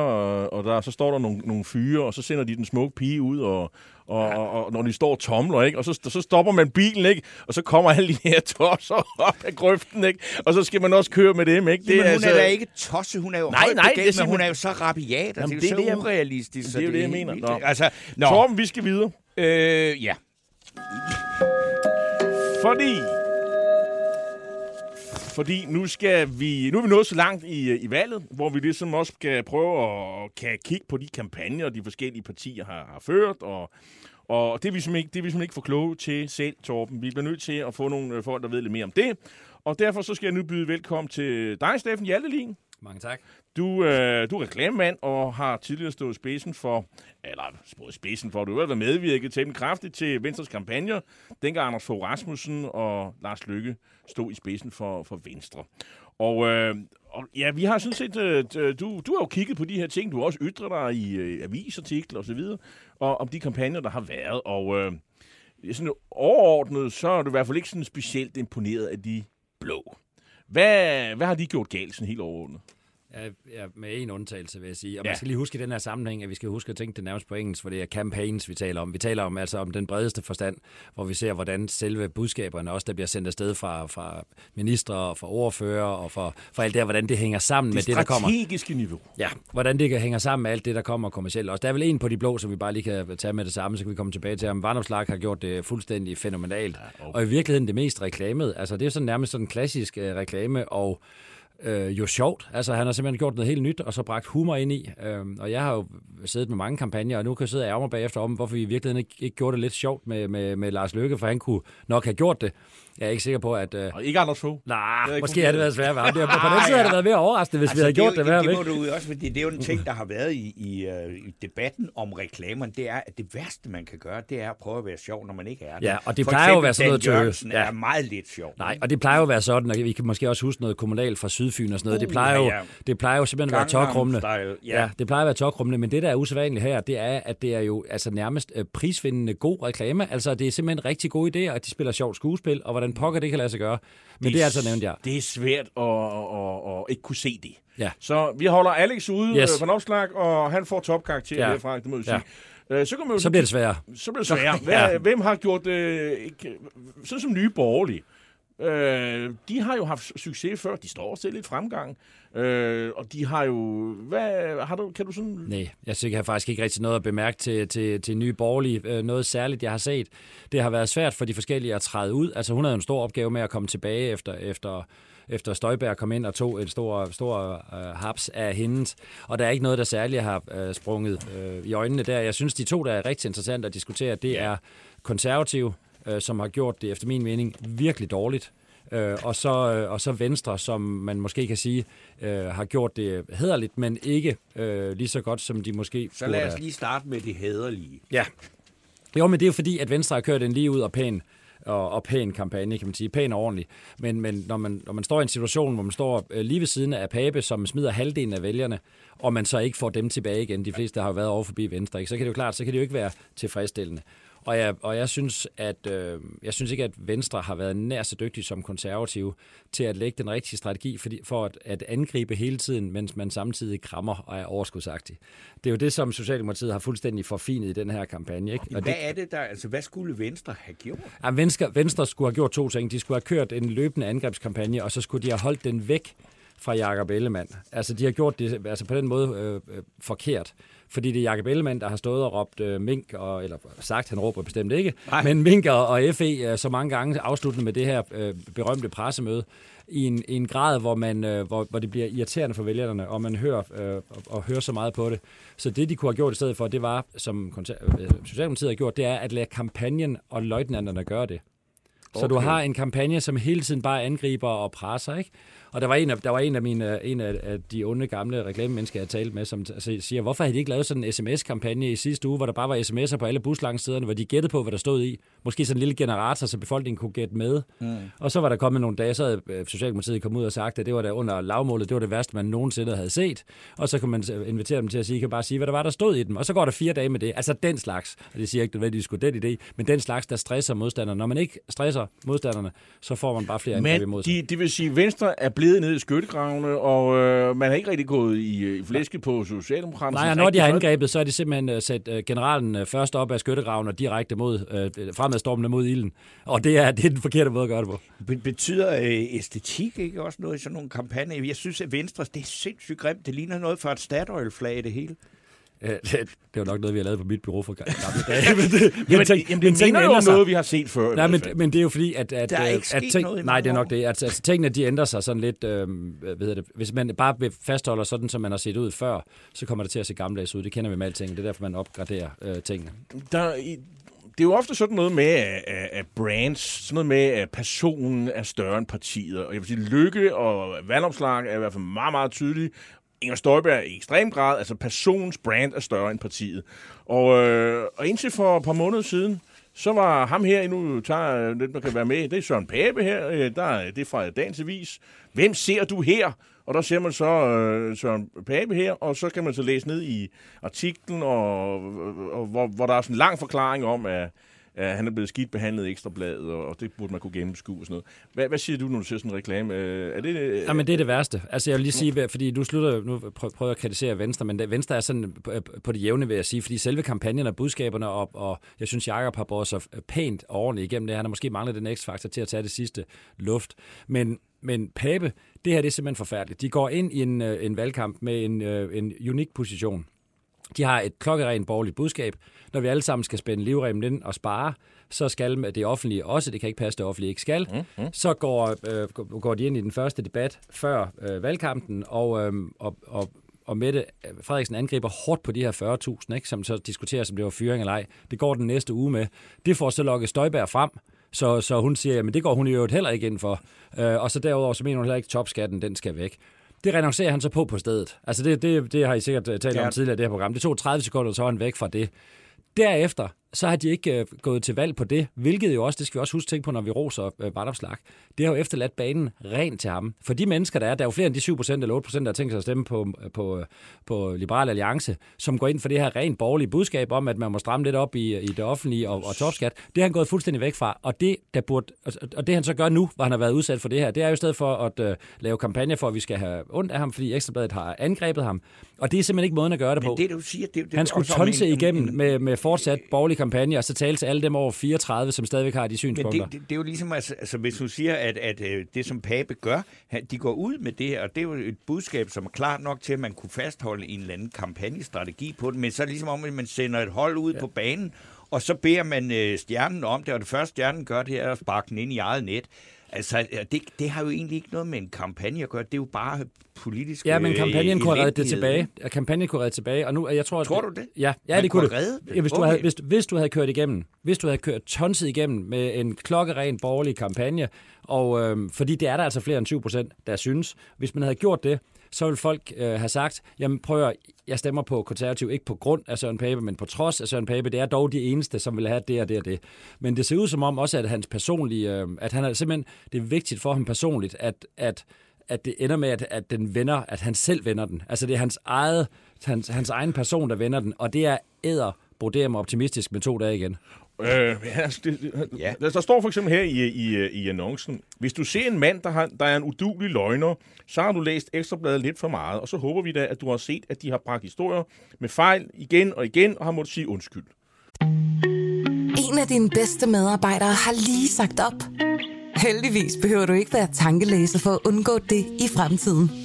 og der, så står der nogle, nogle fyre, og så sender de den smukke pige ud, og, og, og, og når de står og tomler, ikke? og så, så stopper man bilen, ikke? og så kommer alle de her tosser op af grøften, ikke? og så skal man også køre med dem. Ikke? Det Jamen, hun altså... er da ikke tosse, hun er jo Nej, nej, begavet, det er men hun er jo så rabiat, Jamen, det er jo det er så det, urealistisk. det er jo det, jeg mener. Nå. Altså, nå, Torben, vi skal videre. øh, ja. Fordi... Fordi nu skal vi, nu er vi nået så langt i, i valget, hvor vi ligesom også skal prøve at kan kigge på de kampagner, de forskellige partier har, har ført, og, og det er vi simpelthen ikke, det er vi simpelthen ikke for kloge til selv, Torben. Vi bliver nødt til at få nogle øh, folk, der ved lidt mere om det. Og derfor så skal jeg nu byde velkommen til dig, Steffen Hjaltelin. Mange tak. Du, øh, du er reklamemand og har tidligere stået spidsen for, eller stået spidsen for, du har været medvirket til dem kraftigt til Venstres kampagner, dengang Anders Fogh Rasmussen og Lars Lykke stod i spidsen for, for Venstre. Og, øh, og ja, vi har sådan set, øh, du, du har jo kigget på de her ting, du har også ytret dig i øh, avisartikler osv., og om de kampagner, der har været, og øh, sådan overordnet, så er du i hvert fald ikke sådan specielt imponeret af de blå. Hvad, hvad har de gjort galt sådan helt overordnet? Ja, med en undtagelse, vil jeg sige. Og ja. man skal lige huske i den her sammenhæng, at vi skal huske at tænke det nærmest på engelsk, for det er campaigns, vi taler om. Vi taler om altså om den bredeste forstand, hvor vi ser, hvordan selve budskaberne også, der bliver sendt afsted fra, fra ministre og fra ordfører og fra, fra alt det her, hvordan det hænger sammen det med det, der kommer. Det strategiske niveau. Ja, hvordan det kan hænger sammen med alt det, der kommer kommercielt. Også der er vel en på de blå, som vi bare lige kan tage med det samme, så kan vi komme tilbage til ham. Varnopslag har gjort det fuldstændig fænomenalt. Ja, okay. Og i virkeligheden det mest reklamet. Altså det er sådan nærmest sådan en klassisk uh, reklame, og øh, jo sjovt. Altså, han har simpelthen gjort noget helt nyt, og så bragt humor ind i. Øh, og jeg har jo siddet med mange kampagner, og nu kan jeg sidde og ærge mig bagefter om, hvorfor vi i virkeligheden ikke, ikke gjorde det lidt sjovt med, med, med Lars Løkke, for han kunne nok have gjort det. Jeg er ikke sikker på, at... Øh... Og ikke Anders Fogh. Nej, måske har det været svært ved ham. På den side har det været mere overraskende, hvis altså, vi havde gjort det, det, det, det, må du også, fordi det er jo en ting, der har været i, i, uh, i debatten om reklamerne, det er, at det værste, man kan gøre, det er at prøve at være sjov, når man ikke er det. Ja, og det For plejer jo at være sådan noget tøs. Ja. er meget lidt sjov. Nej, og det plejer jo at være sådan, og vi kan måske også huske noget kommunalt fra Sydfyn og sådan noget. Uh, det, plejer jo, det plejer jo simpelthen at være tokrummende. Ja. ja. det plejer at være tokrummende, men det, der er usædvanligt her, det er, at det er jo altså nærmest øh, prisvindende god reklame. Altså, det er simpelthen en rigtig god idé, at de spiller sjovt skuespil, og hvordan pokker det kan lade sig gøre. Men det, det er altså nævnt, ja. Det er svært at, at, at, at ikke kunne se det. Ja. Så vi holder Alex ude yes. fra opslag, og han får topkarakter ja. herfra, det må jeg sige. Ja. Øh, så, kan man jo så bliver det sværere. Så bliver det sværere. Hvem, ja. hvem har gjort øh, ikke, sådan som nye borgerlige? Øh, de har jo haft succes før. De står også lidt fremgang. Øh, og de har jo... Hvad, har du, kan du sådan... Nej, jeg synes, jeg har faktisk ikke rigtig noget at bemærke til, til, til nye borgerlige. Øh, noget særligt, jeg har set. Det har været svært for de forskellige at træde ud. Altså, hun havde en stor opgave med at komme tilbage efter, efter efter Støjberg kom ind og tog et stor, stor uh, haps af hendes. Og der er ikke noget, der særligt har uh, sprunget uh, i øjnene der. Jeg synes, de to, der er rigtig interessant at diskutere, det er konservative, uh, som har gjort det efter min mening virkelig dårligt. Øh, og, så, øh, og så Venstre, som man måske kan sige, øh, har gjort det hederligt, men ikke øh, lige så godt, som de måske Så lad os lige starte med det hederlige. Ja. Jo, men det er jo fordi, at Venstre har kørt en lige ud og pæn og, og pæn kampagne, kan man sige. Pæn og ordentlig. Men, men når, man, når man står i en situation, hvor man står øh, lige ved siden af Pape, som smider halvdelen af vælgerne, og man så ikke får dem tilbage igen, de fleste har jo været over forbi Venstre, ikke? så kan det jo klart, så kan det jo ikke være tilfredsstillende. Og jeg, og jeg synes, at øh, jeg synes ikke, at Venstre har været nær så dygtig som konservative til at lægge den rigtige strategi fordi, for at, at angribe hele tiden, mens man samtidig krammer og er overskudsagtig. Det er jo det, som Socialdemokratiet har fuldstændig forfinet i den her kampagne. Ikke? Og hvad det, er det der, altså hvad skulle Venstre have gjort? Ja, Venstre, Venstre skulle have gjort to ting. De skulle have kørt en løbende angrebskampagne, og så skulle de have holdt den væk fra Jakob Ellemann. Altså, de har gjort det altså på den måde øh, øh, forkert. Fordi det er Jakob Ellemann, der har stået og råbt øh, mink, og, eller sagt, han råber bestemt ikke, Nej. men mink og, og FE øh, så mange gange afsluttende med det her øh, berømte pressemøde, i en, i en grad, hvor, man, øh, hvor, hvor det bliver irriterende for vælgerne, og man hører, øh, og, og hører så meget på det. Så det, de kunne have gjort i stedet for, det var, som øh, Socialdemokratiet har gjort, det er at lade kampagnen og løjtnanterne gøre det. Okay. Så du har en kampagne, som hele tiden bare angriber og presser, ikke? Og der var en af, der var en af, mine, en af, af de onde gamle reklamemennesker, jeg talte med, som altså, siger, hvorfor havde de ikke lavet sådan en sms-kampagne i sidste uge, hvor der bare var sms'er på alle buslangsstederne, hvor de gættede på, hvad der stod i. Måske sådan en lille generator, så befolkningen kunne gætte med. Mm. Og så var der kommet nogle dage, så havde øh, Socialdemokratiet kommet ud og sagt, at det var der under lavmålet, det var det værste, man nogensinde havde set. Og så kunne man invitere dem til at sige, kan bare sige, hvad der var, der stod i dem. Og så går der fire dage med det. Altså den slags, og det siger ikke de skulle den idé, men den slags, der stresser modstanderne. Når man ikke stresser modstanderne, så får man bare flere angreb imod sig. Men det vil sige, at Venstre er blevet ned i skyttegraven skyttegravene, og øh, man har ikke rigtig gået i, i flæsket på Socialdemokraterne. Nej, og når de har angrebet, så er det simpelthen sat generalen først op af skyttegraven og direkte mod, uh, fremadstormende mod ilden. Og det er, det er den forkerte måde at gøre det på. Betyder uh, æstetik ikke også noget i sådan nogle kampagner? Jeg synes, at Venstre, det er sindssygt grimt. Det ligner noget fra et Statoil-flag, det hele. det er jo nok noget, vi har lavet på mit bureau for gamle dage. men det, jamen, men, tænk, jamen, det minder jo om noget, vi har set før. Nej, men, men det er jo fordi, at... at der er ikke at, ting, noget Nej, det er nok det. At, at tingene, de ændrer sig sådan lidt... Øh, hvad det, hvis man bare fastholder sådan, som man har set ud før, så kommer det til at se gammeldags ud. Det kender vi med alting. Det er derfor, man opgraderer øh, tingene. Der, det er jo ofte sådan noget med, at, at brands, sådan noget med, at personen er større end partiet. Og jeg vil sige, Lykke og valgopslag er i hvert fald meget, meget tydelige. Inger Støjberg i ekstrem grad, altså personens brand er større end partiet. Og, øh, og indtil for et par måneder siden, så var ham her, nu tager lidt, man kan være med, det er Søren Pape her, øh, der, det er fra dagens avis. Hvem ser du her? Og der ser man så øh, Søren Pape her, og så kan man så læse ned i artiklen, og, og, hvor, hvor der er sådan en lang forklaring om, at at han er blevet skidt behandlet i ekstrabladet, og, og det burde man kunne gennemskue og sådan noget. Hvad, hvad siger du, når du ser sådan en reklame? Øh, er det, øh, Ja, men det er det værste. Altså, jeg vil lige sige, fordi du slutter, nu prø- prøver jeg at kritisere Venstre, men Venstre er sådan på- på det jævne, vil jeg sige, fordi selve kampagnen og budskaberne, og, og jeg synes, Jacob har båret sig pænt og ordentligt igennem det. Han har måske manglet den x-faktor til at tage det sidste luft. Men, men Pape, det her det er simpelthen forfærdeligt. De går ind i en, øh, en valgkamp med en, øh, en unik position. De har et klokkerent borgerligt budskab. Når vi alle sammen skal spænde livremmen ind og spare, så skal det offentlige også, det kan ikke passe, det offentlige ikke skal. Mm, mm. Så går, øh, går de ind i den første debat før øh, valgkampen, og, øh, og, og, og Mette Frederiksen angriber hårdt på de her 40.000, ikke, som så diskuterer, som det var fyring eller ej. Det går den næste uge med. Det får så lukket Støjberg frem, så, så hun siger, at det går hun i øvrigt heller ikke ind for. Øh, og så derudover, så mener hun heller ikke, at topskatten den skal væk. Det renoncerer han så på på stedet. Altså det, det, det har I sikkert øh, talt Ja. om tidligere i det her program. Det tog 30 sekunder, så var han væk fra det. Derefter, så har de ikke øh, gået til valg på det, hvilket jo også, det skal vi også huske tænke på, når vi roser øh, Vardopslag. Det har jo efterladt banen rent til ham. For de mennesker, der er, der er jo flere end de 7% eller 8%, der har tænkt sig at stemme på, på, på Liberal Alliance, som går ind for det her rent borgerlige budskab om, at man må stramme lidt op i, i det offentlige og, og topskat. Det har han gået fuldstændig væk fra. Og det, der burde, og- det han så gør nu, hvor han har været udsat for det her, det er jo i stedet for at øh, lave kampagne for, at vi skal have ondt af ham, fordi Ekstrabladet har angrebet ham. Og det er simpelthen ikke måden at gøre det på. Men det, du siger, det, det Han skulle tonse en- en- igennem en- med, med fortsat borgerlig kampagne, og så tale til alle dem over 34, som stadigvæk har de Men synspunkter. det, det, det er jo ligesom, altså, altså hvis du siger, at, at øh, det som Pape gør, han, de går ud med det her, og det er jo et budskab, som er klart nok til, at man kunne fastholde en eller anden kampagnestrategi på det, men så er det ligesom om, at man sender et hold ud ja. på banen, og så beder man øh, stjernen om det, og det første stjernen gør, det er at sparke den ind i eget net. Altså, det, det har jo egentlig ikke noget med en kampagne at gøre, det er jo bare politisk Ja, men øh, kampagnen kunne have reddet det tilbage. Kampagnen kunne redde tilbage, og nu, jeg tror... at- Tror du det? Ja, ja Man det kunne kunne det. redde det? Ja, hvis, du Okay. havde, hvis, hvis du havde kørt igennem, hvis du havde kørt tonset igennem med en klokkeren borgerlig kampagne, og øhm, fordi det er der altså flere end 20 procent, der synes. Hvis man havde gjort det, så vil folk øh, have sagt, jamen prøv at, jeg stemmer på konservativ, ikke på grund af Søren Pape, men på trods af Søren Pape. Det er dog de eneste, som vil have det og det og det. Men det ser ud som om også, at hans personlige, øh, at han er simpelthen, det er vigtigt for ham personligt, at, at at det ender med, at, at den vender, at han selv vender den. Altså det er hans, eget, hans, hans egen person, der vender den, og det er æder broderer mig optimistisk med to dage igen. Øh, ja, altså, det, ja. der står for eksempel her i, i, i annoncen, hvis du ser en mand, der, har, der er en udulig løgner, så har du læst Ekstrabladet lidt for meget, og så håber vi da, at du har set, at de har bragt historier med fejl igen og igen, og har måttet sige undskyld. En af dine bedste medarbejdere har lige sagt op. Heldigvis behøver du ikke være tankelæser for at undgå det i fremtiden.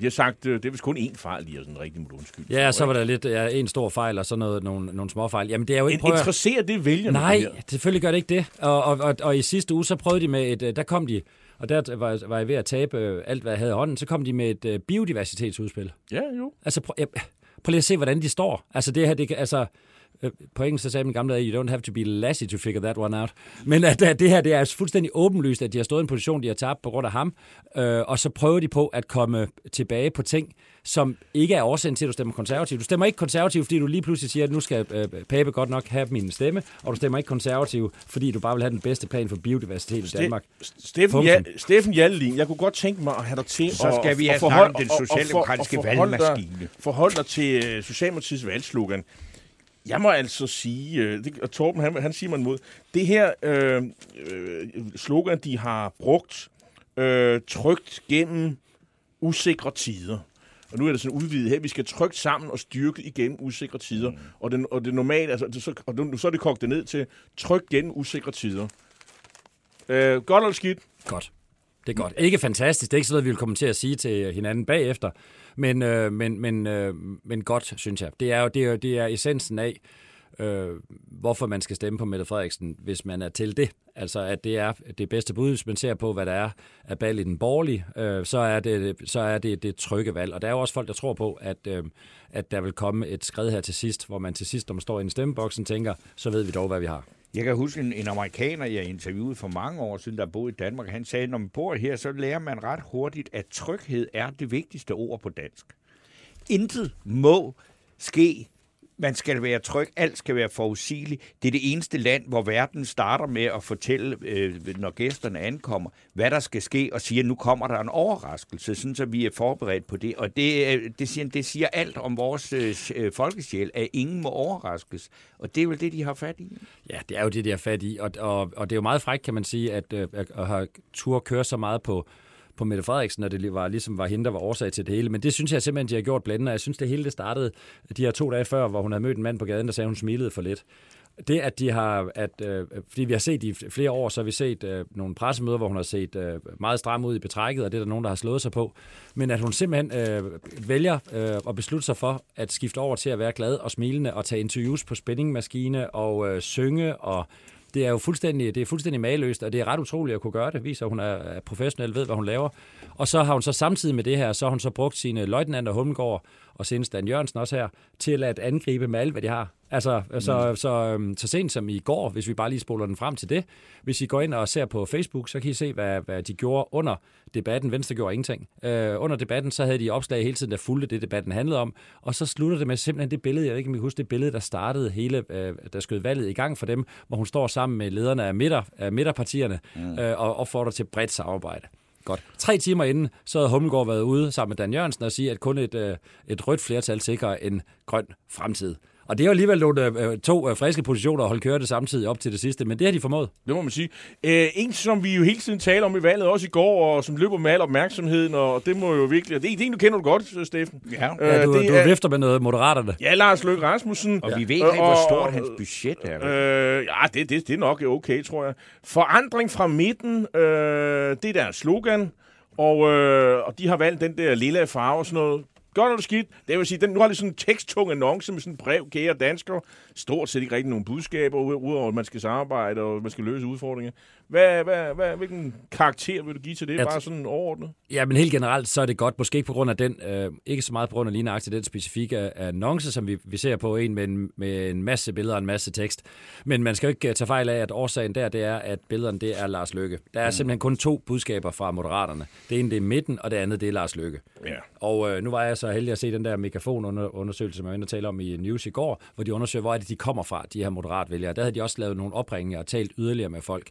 de har sagt, øh, det er vist kun én fejl, de har sådan rigtig måtte undskylde. ja for, så var der lidt ja, en stor fejl, og så noget, nogle, nogle små fejl. Jamen det er jo ikke... En, interesserer det vælgerne? Nej, det selvfølgelig gør det ikke det. Og, og, og, og i sidste uge, så prøvede de med et... øh, Der kom de, og der var, var jeg ved at tabe øh, alt, hvad jeg havde i hånden, så kom de med et øh, biodiversitetsudspil. Ja, jo. Altså, prøv, jeg, prøv lige at se, hvordan de står. Altså, det her, det altså, på engelsk så sagde min gamle you don't have to be lassie to figure that one out. Men at, at det her, det er fuldstændig åbenlyst, at de har stået i en position, de har tabt på grund af ham, øh, og så prøver de på at komme tilbage på ting, som ikke er årsagen til, at du stemmer konservativ. Du stemmer ikke konservativ, fordi du lige pludselig siger, at nu skal øh, Pape godt nok have min stemme, og du stemmer ikke konservativ, fordi du bare vil have den bedste plan for biodiversitet i Danmark. Steffen, ja, Steffen Jallin, jeg kunne godt tænke mig at have dig til Så at, skal vi have at forhold- snakket om den og- og- og for- socialdemokratiske og forholde dig- valgmaskine. Forhold dig til øh, Socialdemokratiets valgslogan. Jeg må altså sige, øh, det, og Torben han, han siger mig imod, det her øh, øh, slogan, de har brugt øh, trygt gennem usikre tider. Og nu er det sådan udvidet her, vi skal trygt sammen og styrke igennem usikre tider. Mm. Og, den, og det normale, altså, det, så, og nu, så er det kogt det ned til trygt gennem usikre tider. Øh, godt eller skidt? Godt. Det er godt. Ikke fantastisk. Det er ikke sådan noget, vi vil komme til at sige til hinanden bagefter. Men, øh, men, men, øh, men godt, synes jeg. Det er jo det er, det er essensen af, øh, hvorfor man skal stemme på Mette Frederiksen, hvis man er til det. Altså, at det er det bedste bud, hvis man ser på, hvad der er af bal i den borgerlige, øh, så er det så er det, det trygge valg. Og der er jo også folk, der tror på, at, øh, at der vil komme et skred her til sidst, hvor man til sidst, når man står i en stemmeboksen, tænker, så ved vi dog, hvad vi har. Jeg kan huske en, en amerikaner, jeg interviewede for mange år siden, der boede i Danmark. Han sagde, når man bor her, så lærer man ret hurtigt, at tryghed er det vigtigste ord på dansk. Intet må ske man skal være tryg, alt skal være forudsigeligt. Det er det eneste land, hvor verden starter med at fortælle, øh, når gæsterne ankommer, hvad der skal ske, og siger, at nu kommer der en overraskelse, sådan så vi er forberedt på det. Og det, øh, det, siger, det siger alt om vores øh, øh, folkesjæl, at ingen må overraskes. Og det er vel det, de har fat i. Ja, det er jo det, de har fat i. Og, og, og det er jo meget frækt, kan man sige, at, øh, at, at have tur køre så meget på på Mette Frederiksen, og det var ligesom var hende, der var årsag til det hele. Men det synes jeg simpelthen, de har gjort blændende, og jeg synes, det hele det startede de her to dage før, hvor hun havde mødt en mand på gaden, der sagde, at hun smilede for lidt det, at de har, at, øh, fordi vi har set i flere år, så har vi set øh, nogle pressemøder, hvor hun har set øh, meget stram ud i betrækket, og det er der nogen, der har slået sig på. Men at hun simpelthen øh, vælger øh, at beslutte sig for at skifte over til at være glad og smilende og tage interviews på spændingmaskine og øh, synge og det er jo fuldstændig, det er fuldstændig maløst, og det er ret utroligt at kunne gøre det. Viser, at hun er professionel, ved, hvad hun laver. Og så har hun så samtidig med det her, så har hun så brugt sine løjtnanter Hummelgaard og senest Dan Jørgensen også her, til at angribe med alt, hvad de har. Altså, mm. så, så, øhm, så sent som i går, hvis vi bare lige spoler den frem til det, hvis I går ind og ser på Facebook, så kan I se, hvad, hvad de gjorde under debatten. Venstre gjorde ingenting. Øh, under debatten, så havde de opslag hele tiden, der fulgte det, debatten handlede om, og så slutter det med simpelthen det billede, jeg ved ikke, om I huske det billede, der startede hele, øh, der skød valget i gang for dem, hvor hun står sammen med lederne af, midter, af midterpartierne mm. øh, og opfordrer til bredt samarbejde. Godt. Tre timer inden, så havde Hummelgaard været ude sammen med Dan Jørgensen og sige, at kun et, øh, et rødt flertal sikrer en grøn fremtid. Og det er jo alligevel nogle, øh, to øh, friske positioner at holde køre det samtidig op til det sidste, men det har de formået. Det må man sige. Æ, en, som vi jo hele tiden taler om i valget, også i går, og som løber med al opmærksomheden, og det må jo virkelig... Det er en, du kender du godt, Steffen. Ja, ja du, det du er vifter med noget moderaterne. Ja, Lars Løkke Rasmussen. Og ja. vi ved ikke, hvor stort hans budget er. Øh, ja, det, det, det er nok okay, tror jeg. Forandring fra midten, øh, det er deres slogan. Og, øh, og de har valgt den der lille farve og sådan noget. Godt eller skidt. Det vil sige, den, nu har de sådan en teksttung annonce med sådan en brev, kære danskere. Stort set ikke rigtig nogen budskaber, udover at man skal samarbejde og man skal løse udfordringer. Hvad, hvad, hvad, hvilken karakter vil du give til det? At, Bare sådan overordnet? Ja, men helt generelt, så er det godt. Måske ikke på grund af den, øh, ikke så meget på grund af lige nøjagtigt den specifikke annonce, som vi, vi ser på en med, en med en masse billeder og en masse tekst. Men man skal jo ikke øh, tage fejl af, at årsagen der, det er, at billederne, det er Lars Løkke. Der er mm. simpelthen kun to budskaber fra Moderaterne. Det ene, det er midten, og det andet, det er Lars Løkke. Ja. Og øh, nu var jeg så heldig at se den der megafonundersøgelse, som jeg var inde og tale om i News i går, hvor de undersøger, hvor er det, de kommer fra, de her moderatvælgere. Der havde de også lavet nogle opringninger og talt yderligere med folk.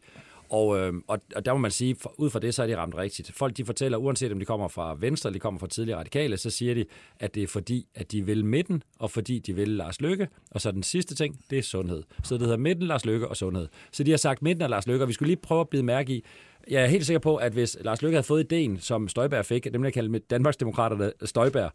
Og, øh, og, og der må man sige, for, ud fra det, så er de ramt rigtigt. Folk de fortæller, uanset om de kommer fra Venstre, eller de kommer fra tidligere radikale, så siger de, at det er fordi, at de vil midten, og fordi de vil Lars Lykke. Og så den sidste ting, det er sundhed. Så det hedder midten, Lars Lykke og sundhed. Så de har sagt midten og Lars Lykke, og vi skulle lige prøve at bide mærke i, jeg er helt sikker på, at hvis Lars Løkke havde fået ideen, som Støjbær fik, nemlig at kalde med Danmarksdemokraterne Støjbær,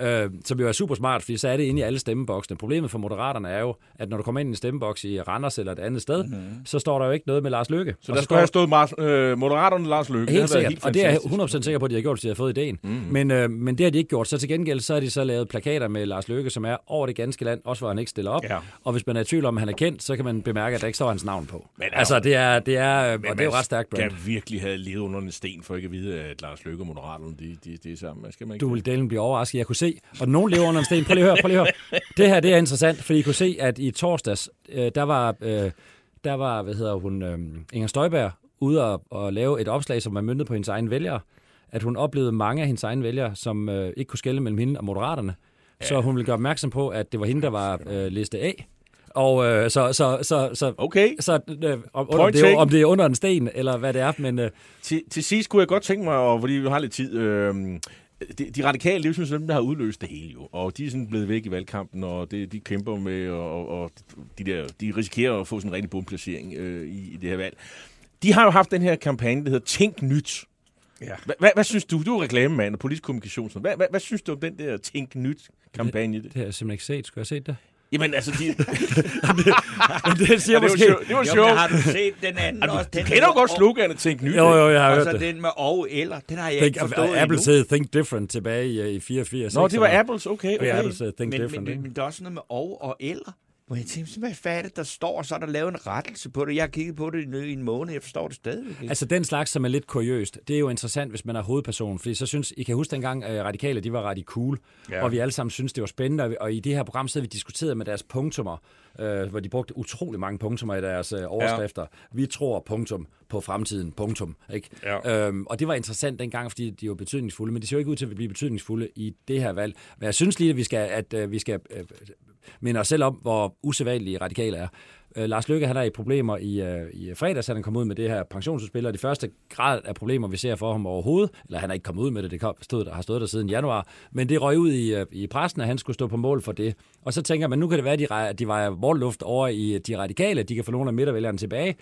øh, som jo er super smart, fordi så er det inde i alle stemmeboksene. Problemet for Moderaterne er jo, at når du kommer ind i en stemmeboks i Randers eller et andet sted, mm-hmm. så står der jo ikke noget med Lars Løkke. Så der skulle have stået øh, Moderaterne Lars Løkke. Helt sikkert, helt og det er jeg 100% sikker på, at de har gjort, hvis de har fået ideen. Mm-hmm. Men, øh, men det har de ikke gjort. Så til gengæld, så har de så lavet plakater med Lars Løkke, som er over det ganske land, også hvor han ikke stiller op. Ja. Og hvis man er i tvivl om, at han er kendt, så kan man bemærke, at der ikke står hans navn på. Men, altså, det er, det er, og det er jo ret stærkt brand. Virkelig have levet under en sten for ikke at vide, at Lars Løkke og Moderaterne, de, de, de er sammen. Skal man ikke du vil delen blive overrasket. Jeg kunne se, og nogen lever under en sten. Prøv lige at høre, prøv lige at høre. Det her, det er interessant, fordi I kunne se, at i torsdags, øh, der var, øh, der var, hvad hedder hun, øh, Inger Støjberg, ude og, og lave et opslag, som var myndet på hendes egen vælgere. At hun oplevede mange af hendes egne vælgere, som øh, ikke kunne skælde mellem hende og Moderaterne. Ja. Så hun ville gøre opmærksom på, at det var hende, der var øh, liste A. Og øh, så, så, så, så, okay. så øh, om, om, det er, om det er under en sten, eller hvad det er. Men, øh. til, til sidst kunne jeg godt tænke mig, og fordi vi har lidt tid, øh, de, de radikale, det er jo dem, der har udløst det hele jo. Og de er sådan blevet væk i valgkampen, og det, de kæmper med, og, og de, der, de risikerer at få sådan en rigtig bomplacering øh, i, i det her valg. De har jo haft den her kampagne, der hedder Tænk Nyt. Ja. Hvad, hvad synes du? Du er reklamemand og politisk kommunikation. Hvad, hvad, hvad synes du om den der Tænk Nyt-kampagne? Det, det har jeg simpelthen ikke set. Skulle jeg have set det? Jamen, altså, de... det, det siger ja, det måske... Det var sjovt. har du set den anden du, også? Den du kender jo godt sloganet Tænk Nyt. Jo, jo, jeg har hørt det. Den med og eller, den har jeg think, ikke forstået Apple endnu. sagde Think Different tilbage i, i 84. Nå, det var Apples, okay. okay. Ja, Apple sagde Think men, Different. Men, men, men der er også noget med og og eller. Hvor jeg tænkte, hvad hvad er det, der står, og så er der lavet en rettelse på det. Jeg har kigget på det i en måned, jeg forstår det stadigvæk ikke. Altså den slags, som er lidt kuriøst, det er jo interessant, hvis man er hovedperson, fordi så synes, I kan huske dengang, at radikale, de var ret cool, ja. og vi alle sammen synes det var spændende, og- i det her program, havde vi diskuteret med deres punktummer, øh, hvor de brugte utrolig mange punktummer i deres øh, overskrifter. Ja. Vi tror punktum på fremtiden, punktum. Ikke? Ja. Øhm, og det var interessant dengang, fordi de var betydningsfulde, men de ser jo ikke ud til at blive betydningsfulde i det her valg. Men jeg synes lige, at vi skal, at, øh, vi skal øh, minder os selv om, hvor usædvanlige radikale er. Øh, Lars Løkke han er i problemer i, øh, i fredags, han er kommet ud med det her pensionsudspil, og det første grad af problemer, vi ser for ham overhovedet, eller han er ikke kommet ud med det, det kom, stod, der, har stået der siden januar, men det røg ud i, øh, i pressen, at han skulle stå på mål for det. Og så tænker man, nu kan det være, at de, at de vejer vorluft over i øh, de radikale, de kan få nogle af midtervælgerne tilbage,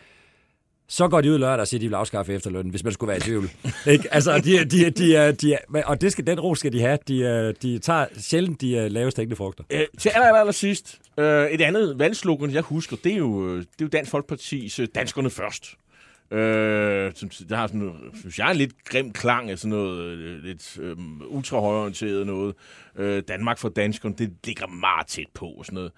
så går de ud lørdag og siger, at de vil afskaffe efterlønnen, hvis man skulle være i tvivl. ikke? Altså, de, de, de, er- de, og det skal, den ro skal de have. De, øh, de tager sjældent de øh, laveste hængende frugter. Øh, til aller, aller, aller sidst, øh, et andet valgslogan, jeg husker, det er jo, øh, det er jo Dansk Folkeparti's øh, Danskerne Først. Øh, som, der har sådan, synes jeg, en lidt grim klang af sådan noget lidt øh, ultrahøjorienteret noget. Øh, Danmark for danskerne, det ligger meget tæt på og sådan noget.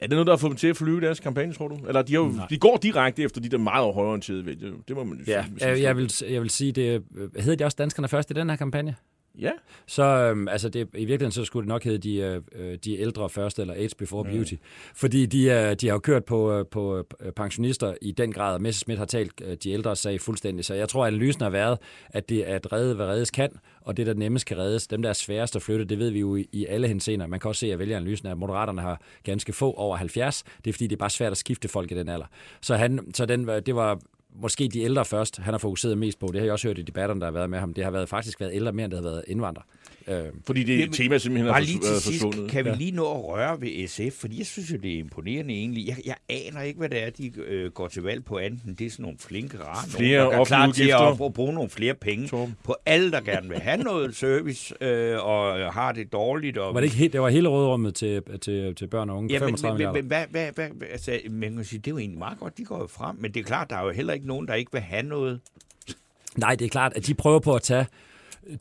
Er det noget, der har fået dem til at flyve deres kampagne, tror du? Eller de, har jo, de går direkte efter de der meget højorienterede vælgere. Det må man jo Ja, sige. jeg, jeg, vil, jeg vil sige, det øh, hedder de også danskerne først i den her kampagne? Ja. Så øhm, altså det, i virkeligheden så skulle det nok hedde de, øh, de ældre først, eller age before beauty. Fordi de, øh, de har jo kørt på, øh, på øh, pensionister i den grad, og Messerschmidt har talt øh, de ældre sag fuldstændig. Så jeg tror, at analysen har været, at det er at redde, hvad reddes kan, og det, der nemmest kan reddes, dem, der er sværest at flytte, det ved vi jo i, i alle henseender. Man kan også se, at vælgeranalysen er, at Moderaterne har ganske få over 70. Det er fordi, det er bare svært at skifte folk i den alder. Så, han, så den, var- det var måske de ældre først, han har fokuseret mest på. Det har jeg også hørt i debatterne, der har været med ham. Det har været, faktisk været ældre mere, end det har været indvandrere. Øh, Fordi det Jamen, tema simpelthen er Bare lige til er sidst, forsvundet. kan vi lige nå at røre ved SF, fordi jeg synes jo, det er imponerende egentlig. Jeg, jeg aner ikke, hvad det er, de øh, går til valg på anden. Det er sådan nogle flinke rare Flere nogen, der er klar til at, at bruge nogle flere penge Torben. på alle, der gerne vil have noget service øh, og har det dårligt. Og, var det ikke helt, det var hele rådrummet til, til, til børn og unge? Ja, men, 35 men, men hvad, hvad, hvad, hvad, altså, man kan sige, det er jo egentlig meget godt, de går jo frem, men det er klart, der er jo heller ikke nogen, der ikke vil have noget. Nej, det er klart, at de prøver på at tage...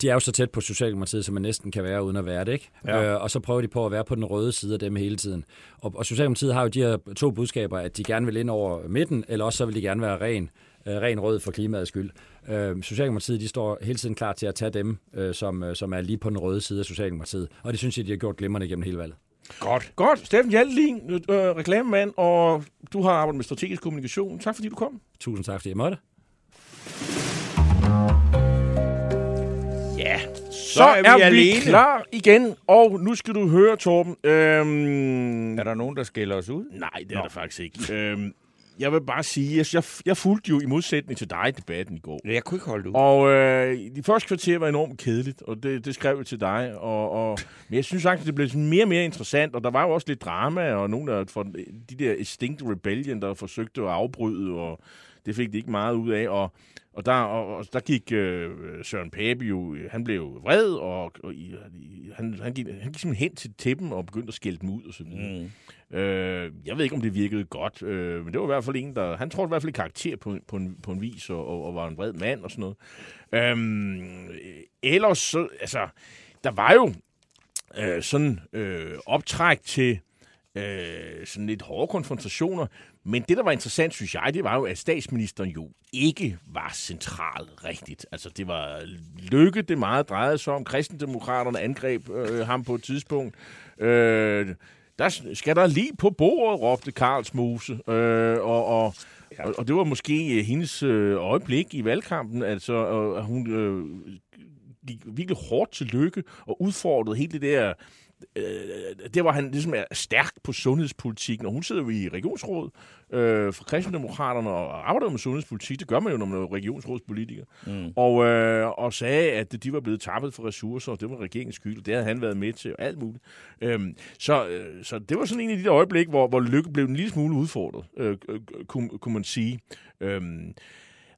De er jo så tæt på Socialdemokratiet, som man næsten kan være uden at være det, ikke? Ja. Øh, og så prøver de på at være på den røde side af dem hele tiden. Og, og Socialdemokratiet har jo de her to budskaber, at de gerne vil ind over midten, eller også så vil de gerne være ren, øh, ren rød for klimaets skyld. Øh, Socialdemokratiet de står hele tiden klar til at tage dem, øh, som, øh, som er lige på den røde side af Socialdemokratiet. Og det synes jeg, de har gjort glimrende gennem hele valget. Godt. Godt. Steffen Hjaltelin, øh, reklamemand, og du har arbejdet med strategisk kommunikation. Tak fordi du kom. Tusind tak, fordi jeg måtte. Ja, så, Så er vi er vi alene. klar igen, og nu skal du høre, Torben. Øhm, Er der nogen, der skælder os ud? nej, det er der faktisk ikke. Øhm, jeg vil bare sige, at jeg, jeg fulgte jo i modsætning til dig debatten i går. Jeg kunne ikke holde ud. Og øh, de første kvarter var enormt kedeligt, og det, det skrev jeg til dig. Og, og, men jeg synes faktisk, det blev sådan mere og mere interessant, og der var jo også lidt drama, og nogle af de der Extinct Rebellion, der forsøgte at afbryde, og det fik de ikke meget ud af. Og, og, der, og, og der gik øh, Søren Pape jo, han blev jo vred, og, og i, i, han, han, gik, han gik simpelthen hen til tæppen og begyndte at skælde dem ud og så videre. Mm. Øh, jeg ved ikke, om det virkede godt, øh, men det var i hvert fald en, der... Han tror i hvert fald i karakter på, på, en, på en vis, og, og, og var en vred mand og sådan noget. Øh, ellers så... Altså, der var jo øh, sådan øh, optræk til øh, sådan lidt hårde konfrontationer. Men det, der var interessant, synes jeg, det var jo, at statsministeren jo ikke var central rigtigt. Altså, det var lykke, det meget drejede sig om. Kristendemokraterne angreb øh, ham på et tidspunkt. Øh, der skal der lige på bordet, råbte Karlsmose. Øh, og, og, og, og det var måske øh, hendes øh, øjeblik i valgkampen. Altså, at hun øh, gik virkelig hårdt til lykke og udfordrede hele det der øh, der var han ligesom er stærk på sundhedspolitikken, og hun sidder jo i regionsrådet øh, for kristendemokraterne og arbejder med sundhedspolitik. Det gør man jo, når man er regionsrådspolitiker. Mm. Og, øh, og sagde, at de var blevet tappet for ressourcer, og det var regeringens skyld, det havde han været med til, og alt muligt. Øhm, så, øh, så det var sådan en af de der øjeblikke, hvor, hvor Lykke blev en lille smule udfordret, øh, øh, kunne, kunne man sige. Øhm,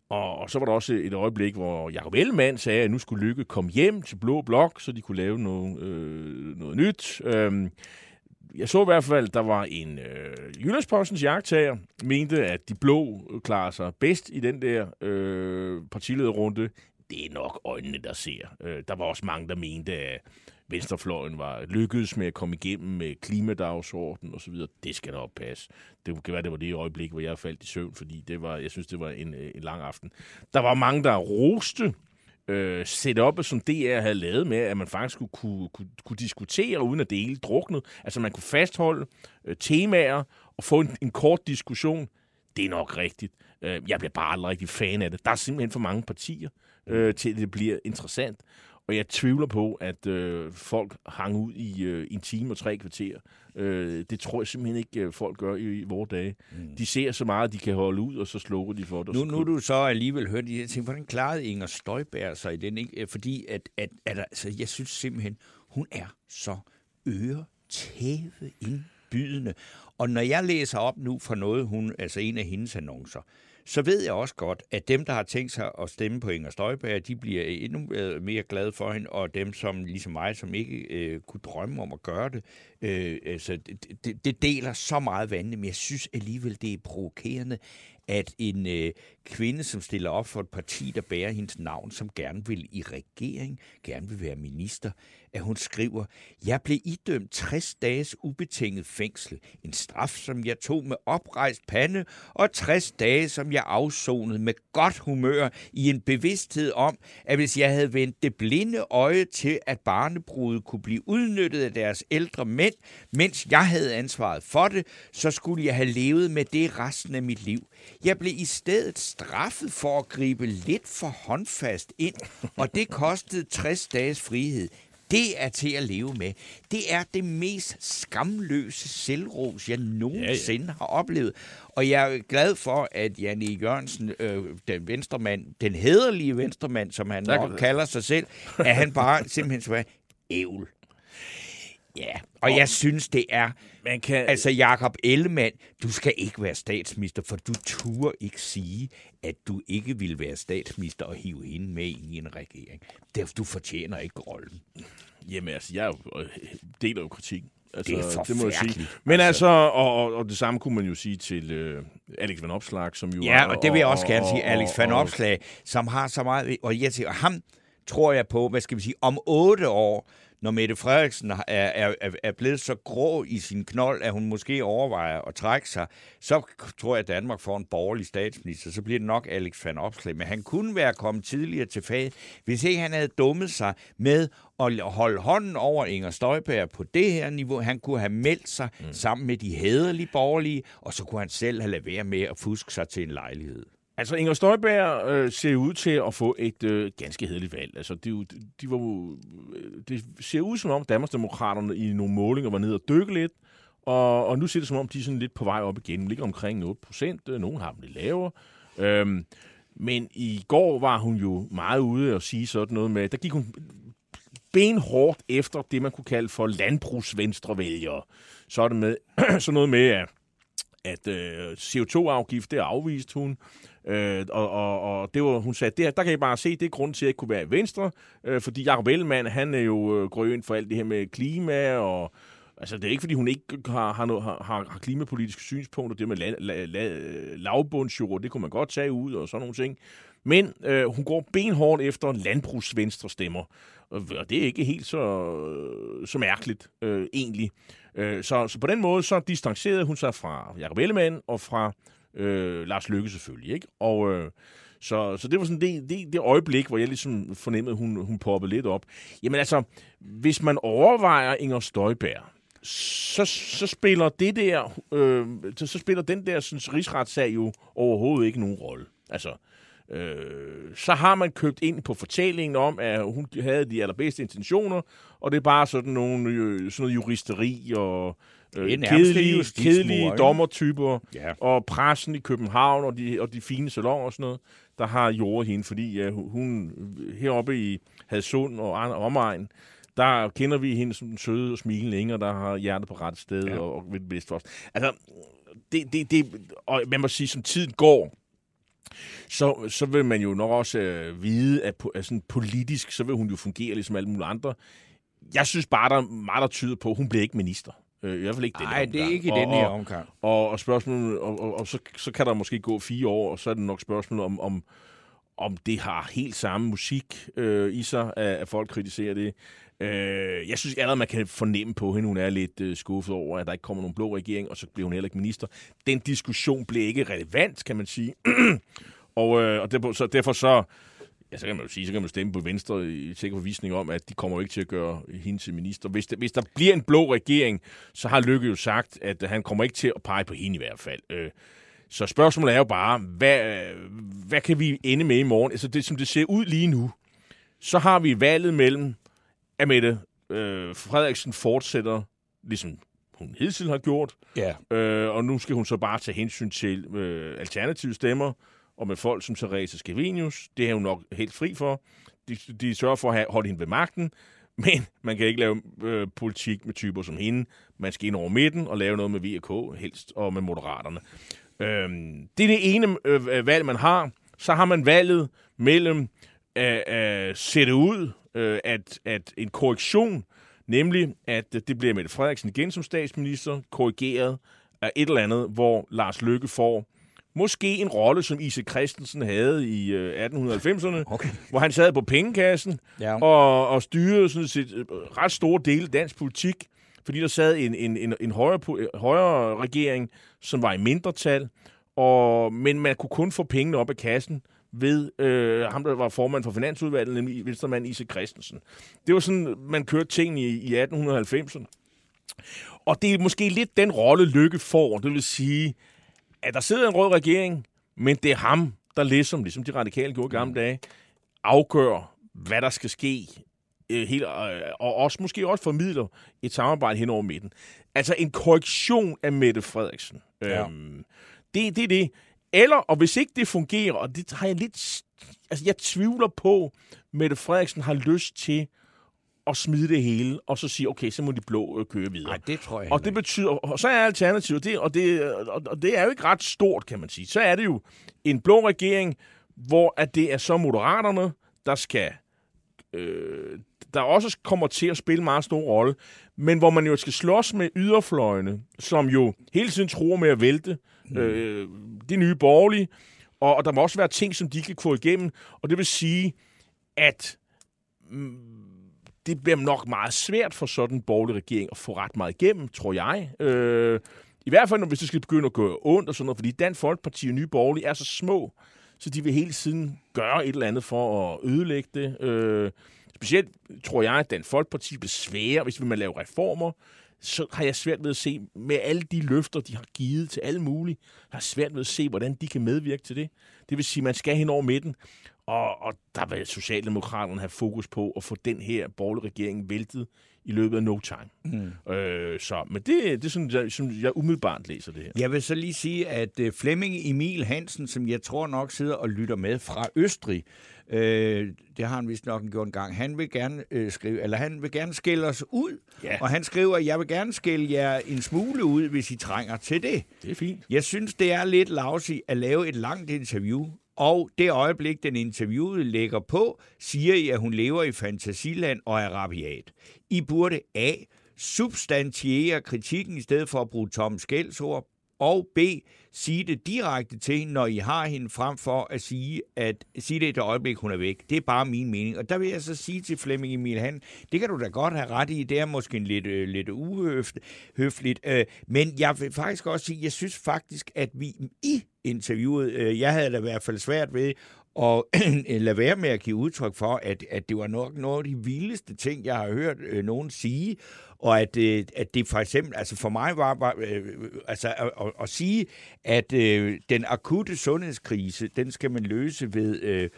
og, og så var der også et øjeblik, hvor Jacob Ellemann sagde, at nu skulle Lykke komme hjem til Blå Blok, så de kunne lave noget, øh, noget nyt. Øhm, jeg så i hvert fald, at der var en øh, Jyllandspostens jagttager, mente, at de blå øh, klarer sig bedst i den der øh, partilederrunde. Det er nok øjnene, der ser. Øh, der var også mange, der mente, at venstrefløjen var lykkedes med at komme igennem med klimadagsordenen osv. Det skal nok passe. Det kan være, det var det øjeblik, hvor jeg faldt i søvn, fordi det var, jeg synes, det var en, øh, en lang aften. Der var mange, der roste øh, setupet, som DR havde lavet med, at man faktisk kunne, kunne, kunne, kunne diskutere, uden at det hele druknede. Altså man kunne fastholde øh, temaer og få en, en kort diskussion. Det er nok rigtigt. Øh, jeg bliver bare aldrig rigtig fan af det. Der er simpelthen for mange partier, øh, til det bliver interessant. Og jeg tvivler på, at øh, folk hang ud i øh, en time og tre kvarter. Øh, det tror jeg simpelthen ikke, øh, folk gør i, i vores dage. Mm. De ser så meget, de kan holde ud, og så slukker de for det. Nu, nu du så alligevel hørt de her ting. Hvordan klarede Inger Støjberg sig i den? Ikke? Fordi at, at, at, altså, jeg synes simpelthen, hun er så øretæve indbydende. Og når jeg læser op nu fra noget, hun, altså en af hendes annoncer, så ved jeg også godt, at dem, der har tænkt sig at stemme på Inger Støjberg, de bliver endnu øh, mere glade for hende, og dem, som ligesom mig, som ikke øh, kunne drømme om at gøre det, øh, altså, det, det deler så meget vand, men jeg synes alligevel, det er provokerende, at en øh, kvinde, som stiller op for et parti, der bærer hendes navn, som gerne vil i regering, gerne vil være minister, at hun skriver, jeg blev idømt 60 dages ubetinget fængsel, en straf, som jeg tog med oprejst pande, og 60 dage, som jeg afsonede med godt humør i en bevidsthed om, at hvis jeg havde vendt det blinde øje til, at barnebrudet kunne blive udnyttet af deres ældre mænd, mens jeg havde ansvaret for det, så skulle jeg have levet med det resten af mit liv. Jeg blev i stedet straffet for at gribe lidt for håndfast ind, og det kostede 60 dages frihed. Det er til at leve med. Det er det mest skamløse selvros, jeg nogensinde ja, ja. har oplevet. Og jeg er glad for, at Janne Jørgensen, øh, den venstremand, den hederlige venstremand, som han nok kalder sig selv, at han bare simpelthen så ævl. Ja, og jeg synes, det er... Man kan... Altså, Jakob Ellemann, du skal ikke være statsminister, for du turer ikke sige, at du ikke vil være statsminister og hive hende med ind i en regering. Derfor, du fortjener ikke rollen. Jamen, altså, jeg øh, deler jo kritik. Altså, det er det må jeg sige. Men altså, altså og, og det samme kunne man jo sige til øh, Alex Van Opslag, som jo Ja, og det vil jeg også og, gerne og, sige. Alex Van Opslag, som har så meget... Og jeg siger, ham tror jeg på, hvad skal vi sige, om otte år, når Mette Frederiksen er, er, er blevet så grå i sin knold, at hun måske overvejer at trække sig, så tror jeg, at Danmark får en borgerlig statsminister. Så bliver det nok Alex van Opslag. Men han kunne være kommet tidligere til fag, hvis ikke han havde dummet sig med at holde hånden over Inger Støjberg på det her niveau. Han kunne have meldt sig mm. sammen med de hæderlige borgerlige, og så kunne han selv have lavet være med at fuske sig til en lejlighed. Altså, Inger Støjberg øh, ser ud til at få et øh, ganske hedeligt valg. Altså, de, de var, øh, det ser ud som om, Danmarksdemokraterne i nogle målinger var nede og dykke lidt, og, og nu ser det som om, de er sådan lidt på vej op igen. De ligger omkring 8 procent. Øh, nogle har dem lidt lavere. Øhm, men i går var hun jo meget ude og sige sådan noget med, der gik hun benhårdt efter det, man kunne kalde for landbrugsvenstrevælgere. Så er det med, sådan noget med, at, at øh, CO2-afgift, det afviste hun. Øh, og, og, og det var, hun sagde, det, der kan I bare se, det er grunden til, at jeg ikke kunne være i Venstre, øh, fordi Jacob Ellemann, han er jo øh, grøn for alt det her med klima, og altså det er ikke, fordi hun ikke har, har, noget, har, har klimapolitiske synspunkter, det med la, la, la, lavbundsjord, det kunne man godt tage ud, og sådan nogle ting. Men øh, hun går benhårdt efter landbrugsvenstre stemmer, og det er ikke helt så, så mærkeligt, øh, egentlig. Øh, så, så på den måde, så distancerede hun sig fra Jacob Ellemann og fra Øh, Lars Lykke selvfølgelig, ikke? Og øh, så, så det var sådan det, det, det øjeblik, hvor jeg ligesom fornemmede, at hun, hun poppede lidt op. Jamen altså, hvis man overvejer Inger Støjberg, så, så spiller det der, øh, så, så spiller den der synes, rigsretssag jo overhovedet ikke nogen rolle. Altså, øh, så har man købt ind på fortællingen om, at hun havde de allerbedste intentioner, og det er bare sådan, nogle, øh, sådan noget juristeri og øh, kedelige, kedelige dommertyper, ja. og pressen i København og de, og de fine salonger og sådan noget, der har jordet hende, fordi ja, hun heroppe i Hadsund og omegn, der kender vi hende som den søde og smilende Inger, der har hjertet på ret sted ja. og, og ved det bedste for os. Altså, det, det, det, og man må sige, som tiden går, så, så vil man jo nok også øh, vide, at, at sådan politisk, så vil hun jo fungere ligesom alle mulige andre. Jeg synes bare, der er meget, der tyder på, at hun bliver ikke minister. Øh, I hvert fald ikke Nej, det er ikke i den her omgang. Og, og, og, spørgsmålet, og, og, og så, så kan der måske gå fire år, og så er det nok spørgsmålet om, om, om det har helt samme musik øh, i sig, at, at folk kritiserer det. Øh, jeg synes allerede, man kan fornemme på hende, hun er lidt øh, skuffet over, at der ikke kommer nogen blå regering, og så bliver hun heller ikke minister. Den diskussion blev ikke relevant, kan man sige. og, øh, og derfor, så, derfor så, ja, så kan man jo sige, så kan man stemme på Venstre i sikker forvisning om, at de kommer ikke til at gøre hende til minister. Hvis der, hvis der bliver en blå regering, så har Lykke jo sagt, at han kommer ikke til at pege på hende i hvert fald. Øh, så spørgsmålet er jo bare, hvad, hvad kan vi ende med i morgen? Altså det, som det ser ud lige nu, så har vi valget mellem, at Mette øh, Frederiksen fortsætter, ligesom hun hidtil har gjort, Ja. øh, og nu skal hun så bare tage hensyn til øh, alternative stemmer, og med folk som Therese Scavenius, det er hun nok helt fri for. De, de sørger for at have, holde hende ved magten, men man kan ikke lave øh, politik med typer som hende. Man skal ind over midten og lave noget med VK helst, og med Moderaterne. Øhm, det er det ene øh, øh valg, man har. Så har man valget mellem at øh, sætte ud, øh, at, at en korrektion, nemlig at det bliver Mette Frederiksen igen som statsminister, korrigeret af et eller andet, hvor Lars Løkke får måske en rolle, som Ise Christensen havde i øh, 1890'erne, Okay. hvor han sad på pengekassen Ja. og, og styrede sådan set øh, ret store dele af dansk politik, fordi der sad en, en, en, en højere, po- højere regering, som var i mindretal, og, men man kunne kun få pengene op af kassen ved øh, ham, der var formand for Finansudvalget, nemlig venstremand Ise Christensen. Det var sådan, man kørte tingene i, i 1890'erne. Og det er måske lidt den rolle, Lykke får. Det vil sige, at der sidder en rød regering, men det er ham, der ligesom, ligesom de radikale gjorde i gamle dage, afgør, hvad der skal ske, øh, helt, øh, og også måske også formidler et samarbejde hen over midten. Altså en korrektion af Mette Frederiksen. Ja. Øhm, det, det er det. Eller, og hvis ikke det fungerer, og det har jeg lidt... Altså, jeg tvivler på, Mette Frederiksen har lyst til at smide det hele, og så sige, okay, så må de blå øh, køre videre. Nej, det tror jeg Og det betyder, og så er alternativet, det, og, det, og, og det er jo ikke ret stort, kan man sige. Så er det jo en blå regering, hvor at det er så moderaterne, der skal, øh, der også kommer til at spille en meget stor rolle, men hvor man jo skal slås med yderfløjene, som jo hele tiden tror med at vælte øh, de nye borgerlige, og, og der må også være ting, som de kan få igennem, og det vil sige, at det bliver nok meget svært for sådan en borgerlig regering at få ret meget igennem, tror jeg. Øh, I hvert fald, når- hvis det skal begynde at gå ondt og sådan noget, fordi Dansk Folkeparti og Nye Borgerlige er så små, så de vil hele tiden gøre et eller andet for at ødelægge det. Øh, specielt tror jeg, at Dansk Folkeparti bliver svære, hvis vi vil lave reformer, så har jeg svært ved at se, med alle de løfter, de har givet til alle mulige, har jeg svært ved at se, hvordan de kan medvirke til det. Det vil sige, at man skal hen over midten, og, og der vil Socialdemokraterne have fokus på at få den her borgerlige regering væltet i løbet af no time. Mm. Øh, så, men det, det er sådan, jeg, som jeg umiddelbart læser det her. Jeg vil så lige sige, at øh, Flemming Emil Hansen, som jeg tror nok sidder og lytter med fra Østrig, øh, det har han vist nok gjort en gang, han vil gerne øh, skrive, eller han vil gerne skælde os ud, Ja. og han skriver, jeg vil gerne skælde jer en smule ud, hvis I trænger til det. Det er fint. Jeg synes, det er lidt lousy at lave et langt interview, og det øjeblik, den interviewede lægger på, siger I, at hun lever i fantasiland og er rabiat. I burde A. Substantiere kritikken i stedet for at bruge tomme skældsord, og B. Sige det direkte til hende, når I har hende, frem for at sige, at sige det et øjeblik, hun er væk. Det er bare min mening. Og der vil jeg så sige til Flemming Emil Han, det kan du da godt have ret i. Det er måske en lidt, øh, lidt uhøfligt. Øh, men jeg vil faktisk også sige, jeg synes faktisk, at vi i interviewet, øh, jeg havde da i hvert fald svært ved og lad være med at give udtryk for, at, at det var nok noget af de vildeste ting, jeg har hørt øh, nogen sige, og at, øh, at det for eksempel, altså for mig var, var øh, øh altså at, at, at sige, at øh, den akutte sundhedskrise, den skal man løse ved øh,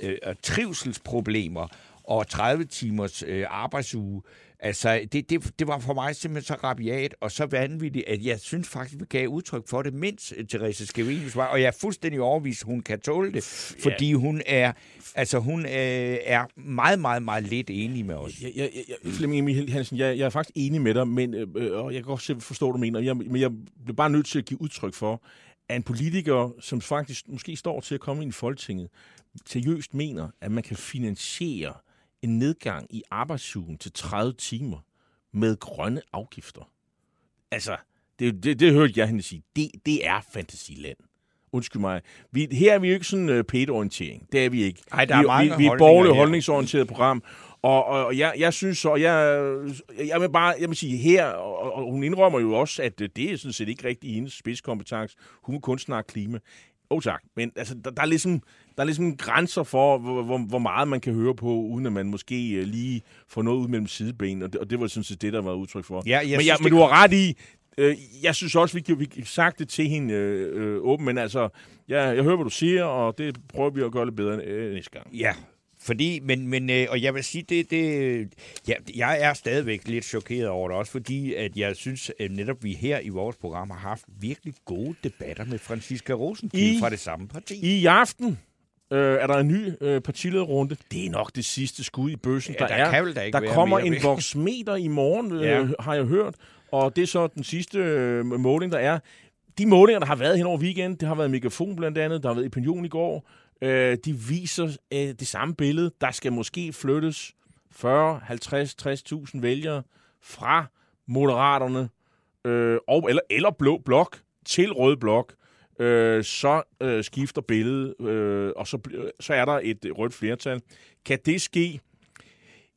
øh, trivselsproblemer og 30 timers øh, arbejdsuge. Altså, det, det, det var for mig simpelthen så rabiat og så vanvittigt, at jeg synes faktisk, vi gav udtryk for det, mens øh, Therese Scavenius var. Og jeg er fuldstændig overbevist, hun kan tåle det, fordi hun er, altså, hun øh, er meget, meget, meget lidt enig med os. Jeg, jeg, jeg, Flemming Emil Hansen, jeg, jeg er faktisk enig med dig, men, øh, og jeg kan godt forstå, hvad du mener, jeg, men jeg bliver bare nødt til at give udtryk for, at en politiker, som faktisk måske står til at komme ind i Folketinget, seriøst mener, at man kan finansiere en nedgang i arbejdsugen til 30 timer med grønne afgifter. Altså, det, det, det hørte jeg hende sige. Det, det er fantasiland. Undskyld mig. Vi, her er vi jo ikke sådan uh, pæt-orientering. Det er vi ikke. Ej, der er vi, mange vi, vi er et borgerligt holdningsorienteret program. Og, og, og jeg, jeg synes så, jeg, jeg vil bare jeg vil sige her, og, og hun indrømmer jo også, at øh, det er sådan set ikke rigtig hendes spidskompetence. Hun vil kun snakke klima. Oh, tak, men altså, der, der, er ligesom, der er ligesom grænser for, hvor, hvor, hvor meget man kan høre på, uden at man måske øh, lige får noget ud mellem sidebenene, og det, og det var sådan set det, der var udtryk for. Ja, jeg men, synes, det men du har ret i, øh, jeg synes også, vi kan, vi sagt det til hende øh, øh, åben, men altså, jeg, jeg hører, hvad du siger, og det prøver vi at gøre lidt bedre øh, næste gang. Ja, fordi, men, men øh, og jeg vil sige, det, det, ja, jeg er stadigvæk lidt chokeret over det, også fordi, at jeg synes, at netop vi her i vores program har haft virkelig gode debatter med Franziska Rosenkilde I- fra det samme parti. I aften øh, er der en ny øh, partilederrunde. Det er nok det sidste skud i bøssen, Ja, der, der er. kan vel da ikke der kommer en voksmeter i morgen, øh, Ja. har jeg hørt. Og det er så den sidste øh, måling, der er. De målinger, der har været hen over weekenden, det har været Megafon blandt andet, der har været Opinion i går, øh, de viser øh, det samme billede. Der skal måske flyttes 40, 50, 60.000 vælgere fra Moderaterne øh, og, eller, eller Blå Blok til Rød Blok. Øh, så øh, skifter billedet, øh, og så, så er der et rødt flertal. Kan det ske?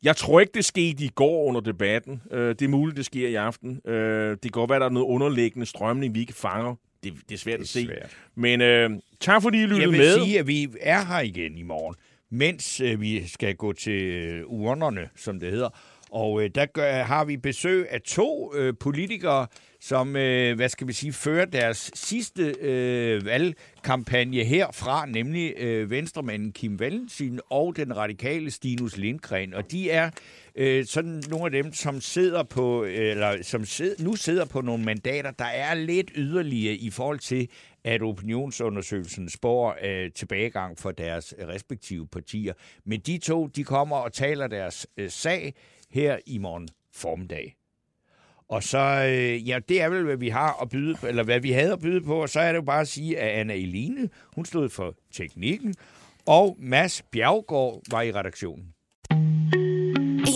Jeg tror ikke, det skete i går under debatten. Øh, det er muligt, det sker i aften. Øh, det kan godt være, der er noget underliggende strømning, vi ikke fanger. Det, det er svært Det er at se. svært. Men øh, tak fordi I lyttede Jeg vil med. sige, at vi er her igen i morgen, mens øh, vi skal gå til øh, urnerne, som det hedder. Og øh, der gør, har vi besøg af to øh, politikere, som, øh, hvad skal vi sige, fører deres sidste øh, valgkampagne herfra, nemlig øh, venstremanden Kim Valentin og den radikale Stinus Lindgren. Og de er øh, sådan nogle af dem, som sidder på, eller som sid, nu sidder på nogle mandater, der er lidt yderligere i forhold til, at opinionsundersøgelsen spår øh, tilbagegang for deres respektive partier. Men de to, de kommer og taler deres øh, sag her i morgen formiddag. Og så, øh, ja, det er vel, hvad vi har at byde på, eller hvad vi havde at byde på, og så er det jo bare at sige, at Anna Eline, hun stod for teknikken, og Mads Bjergård var i redaktionen.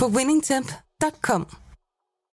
på winningtemp.com.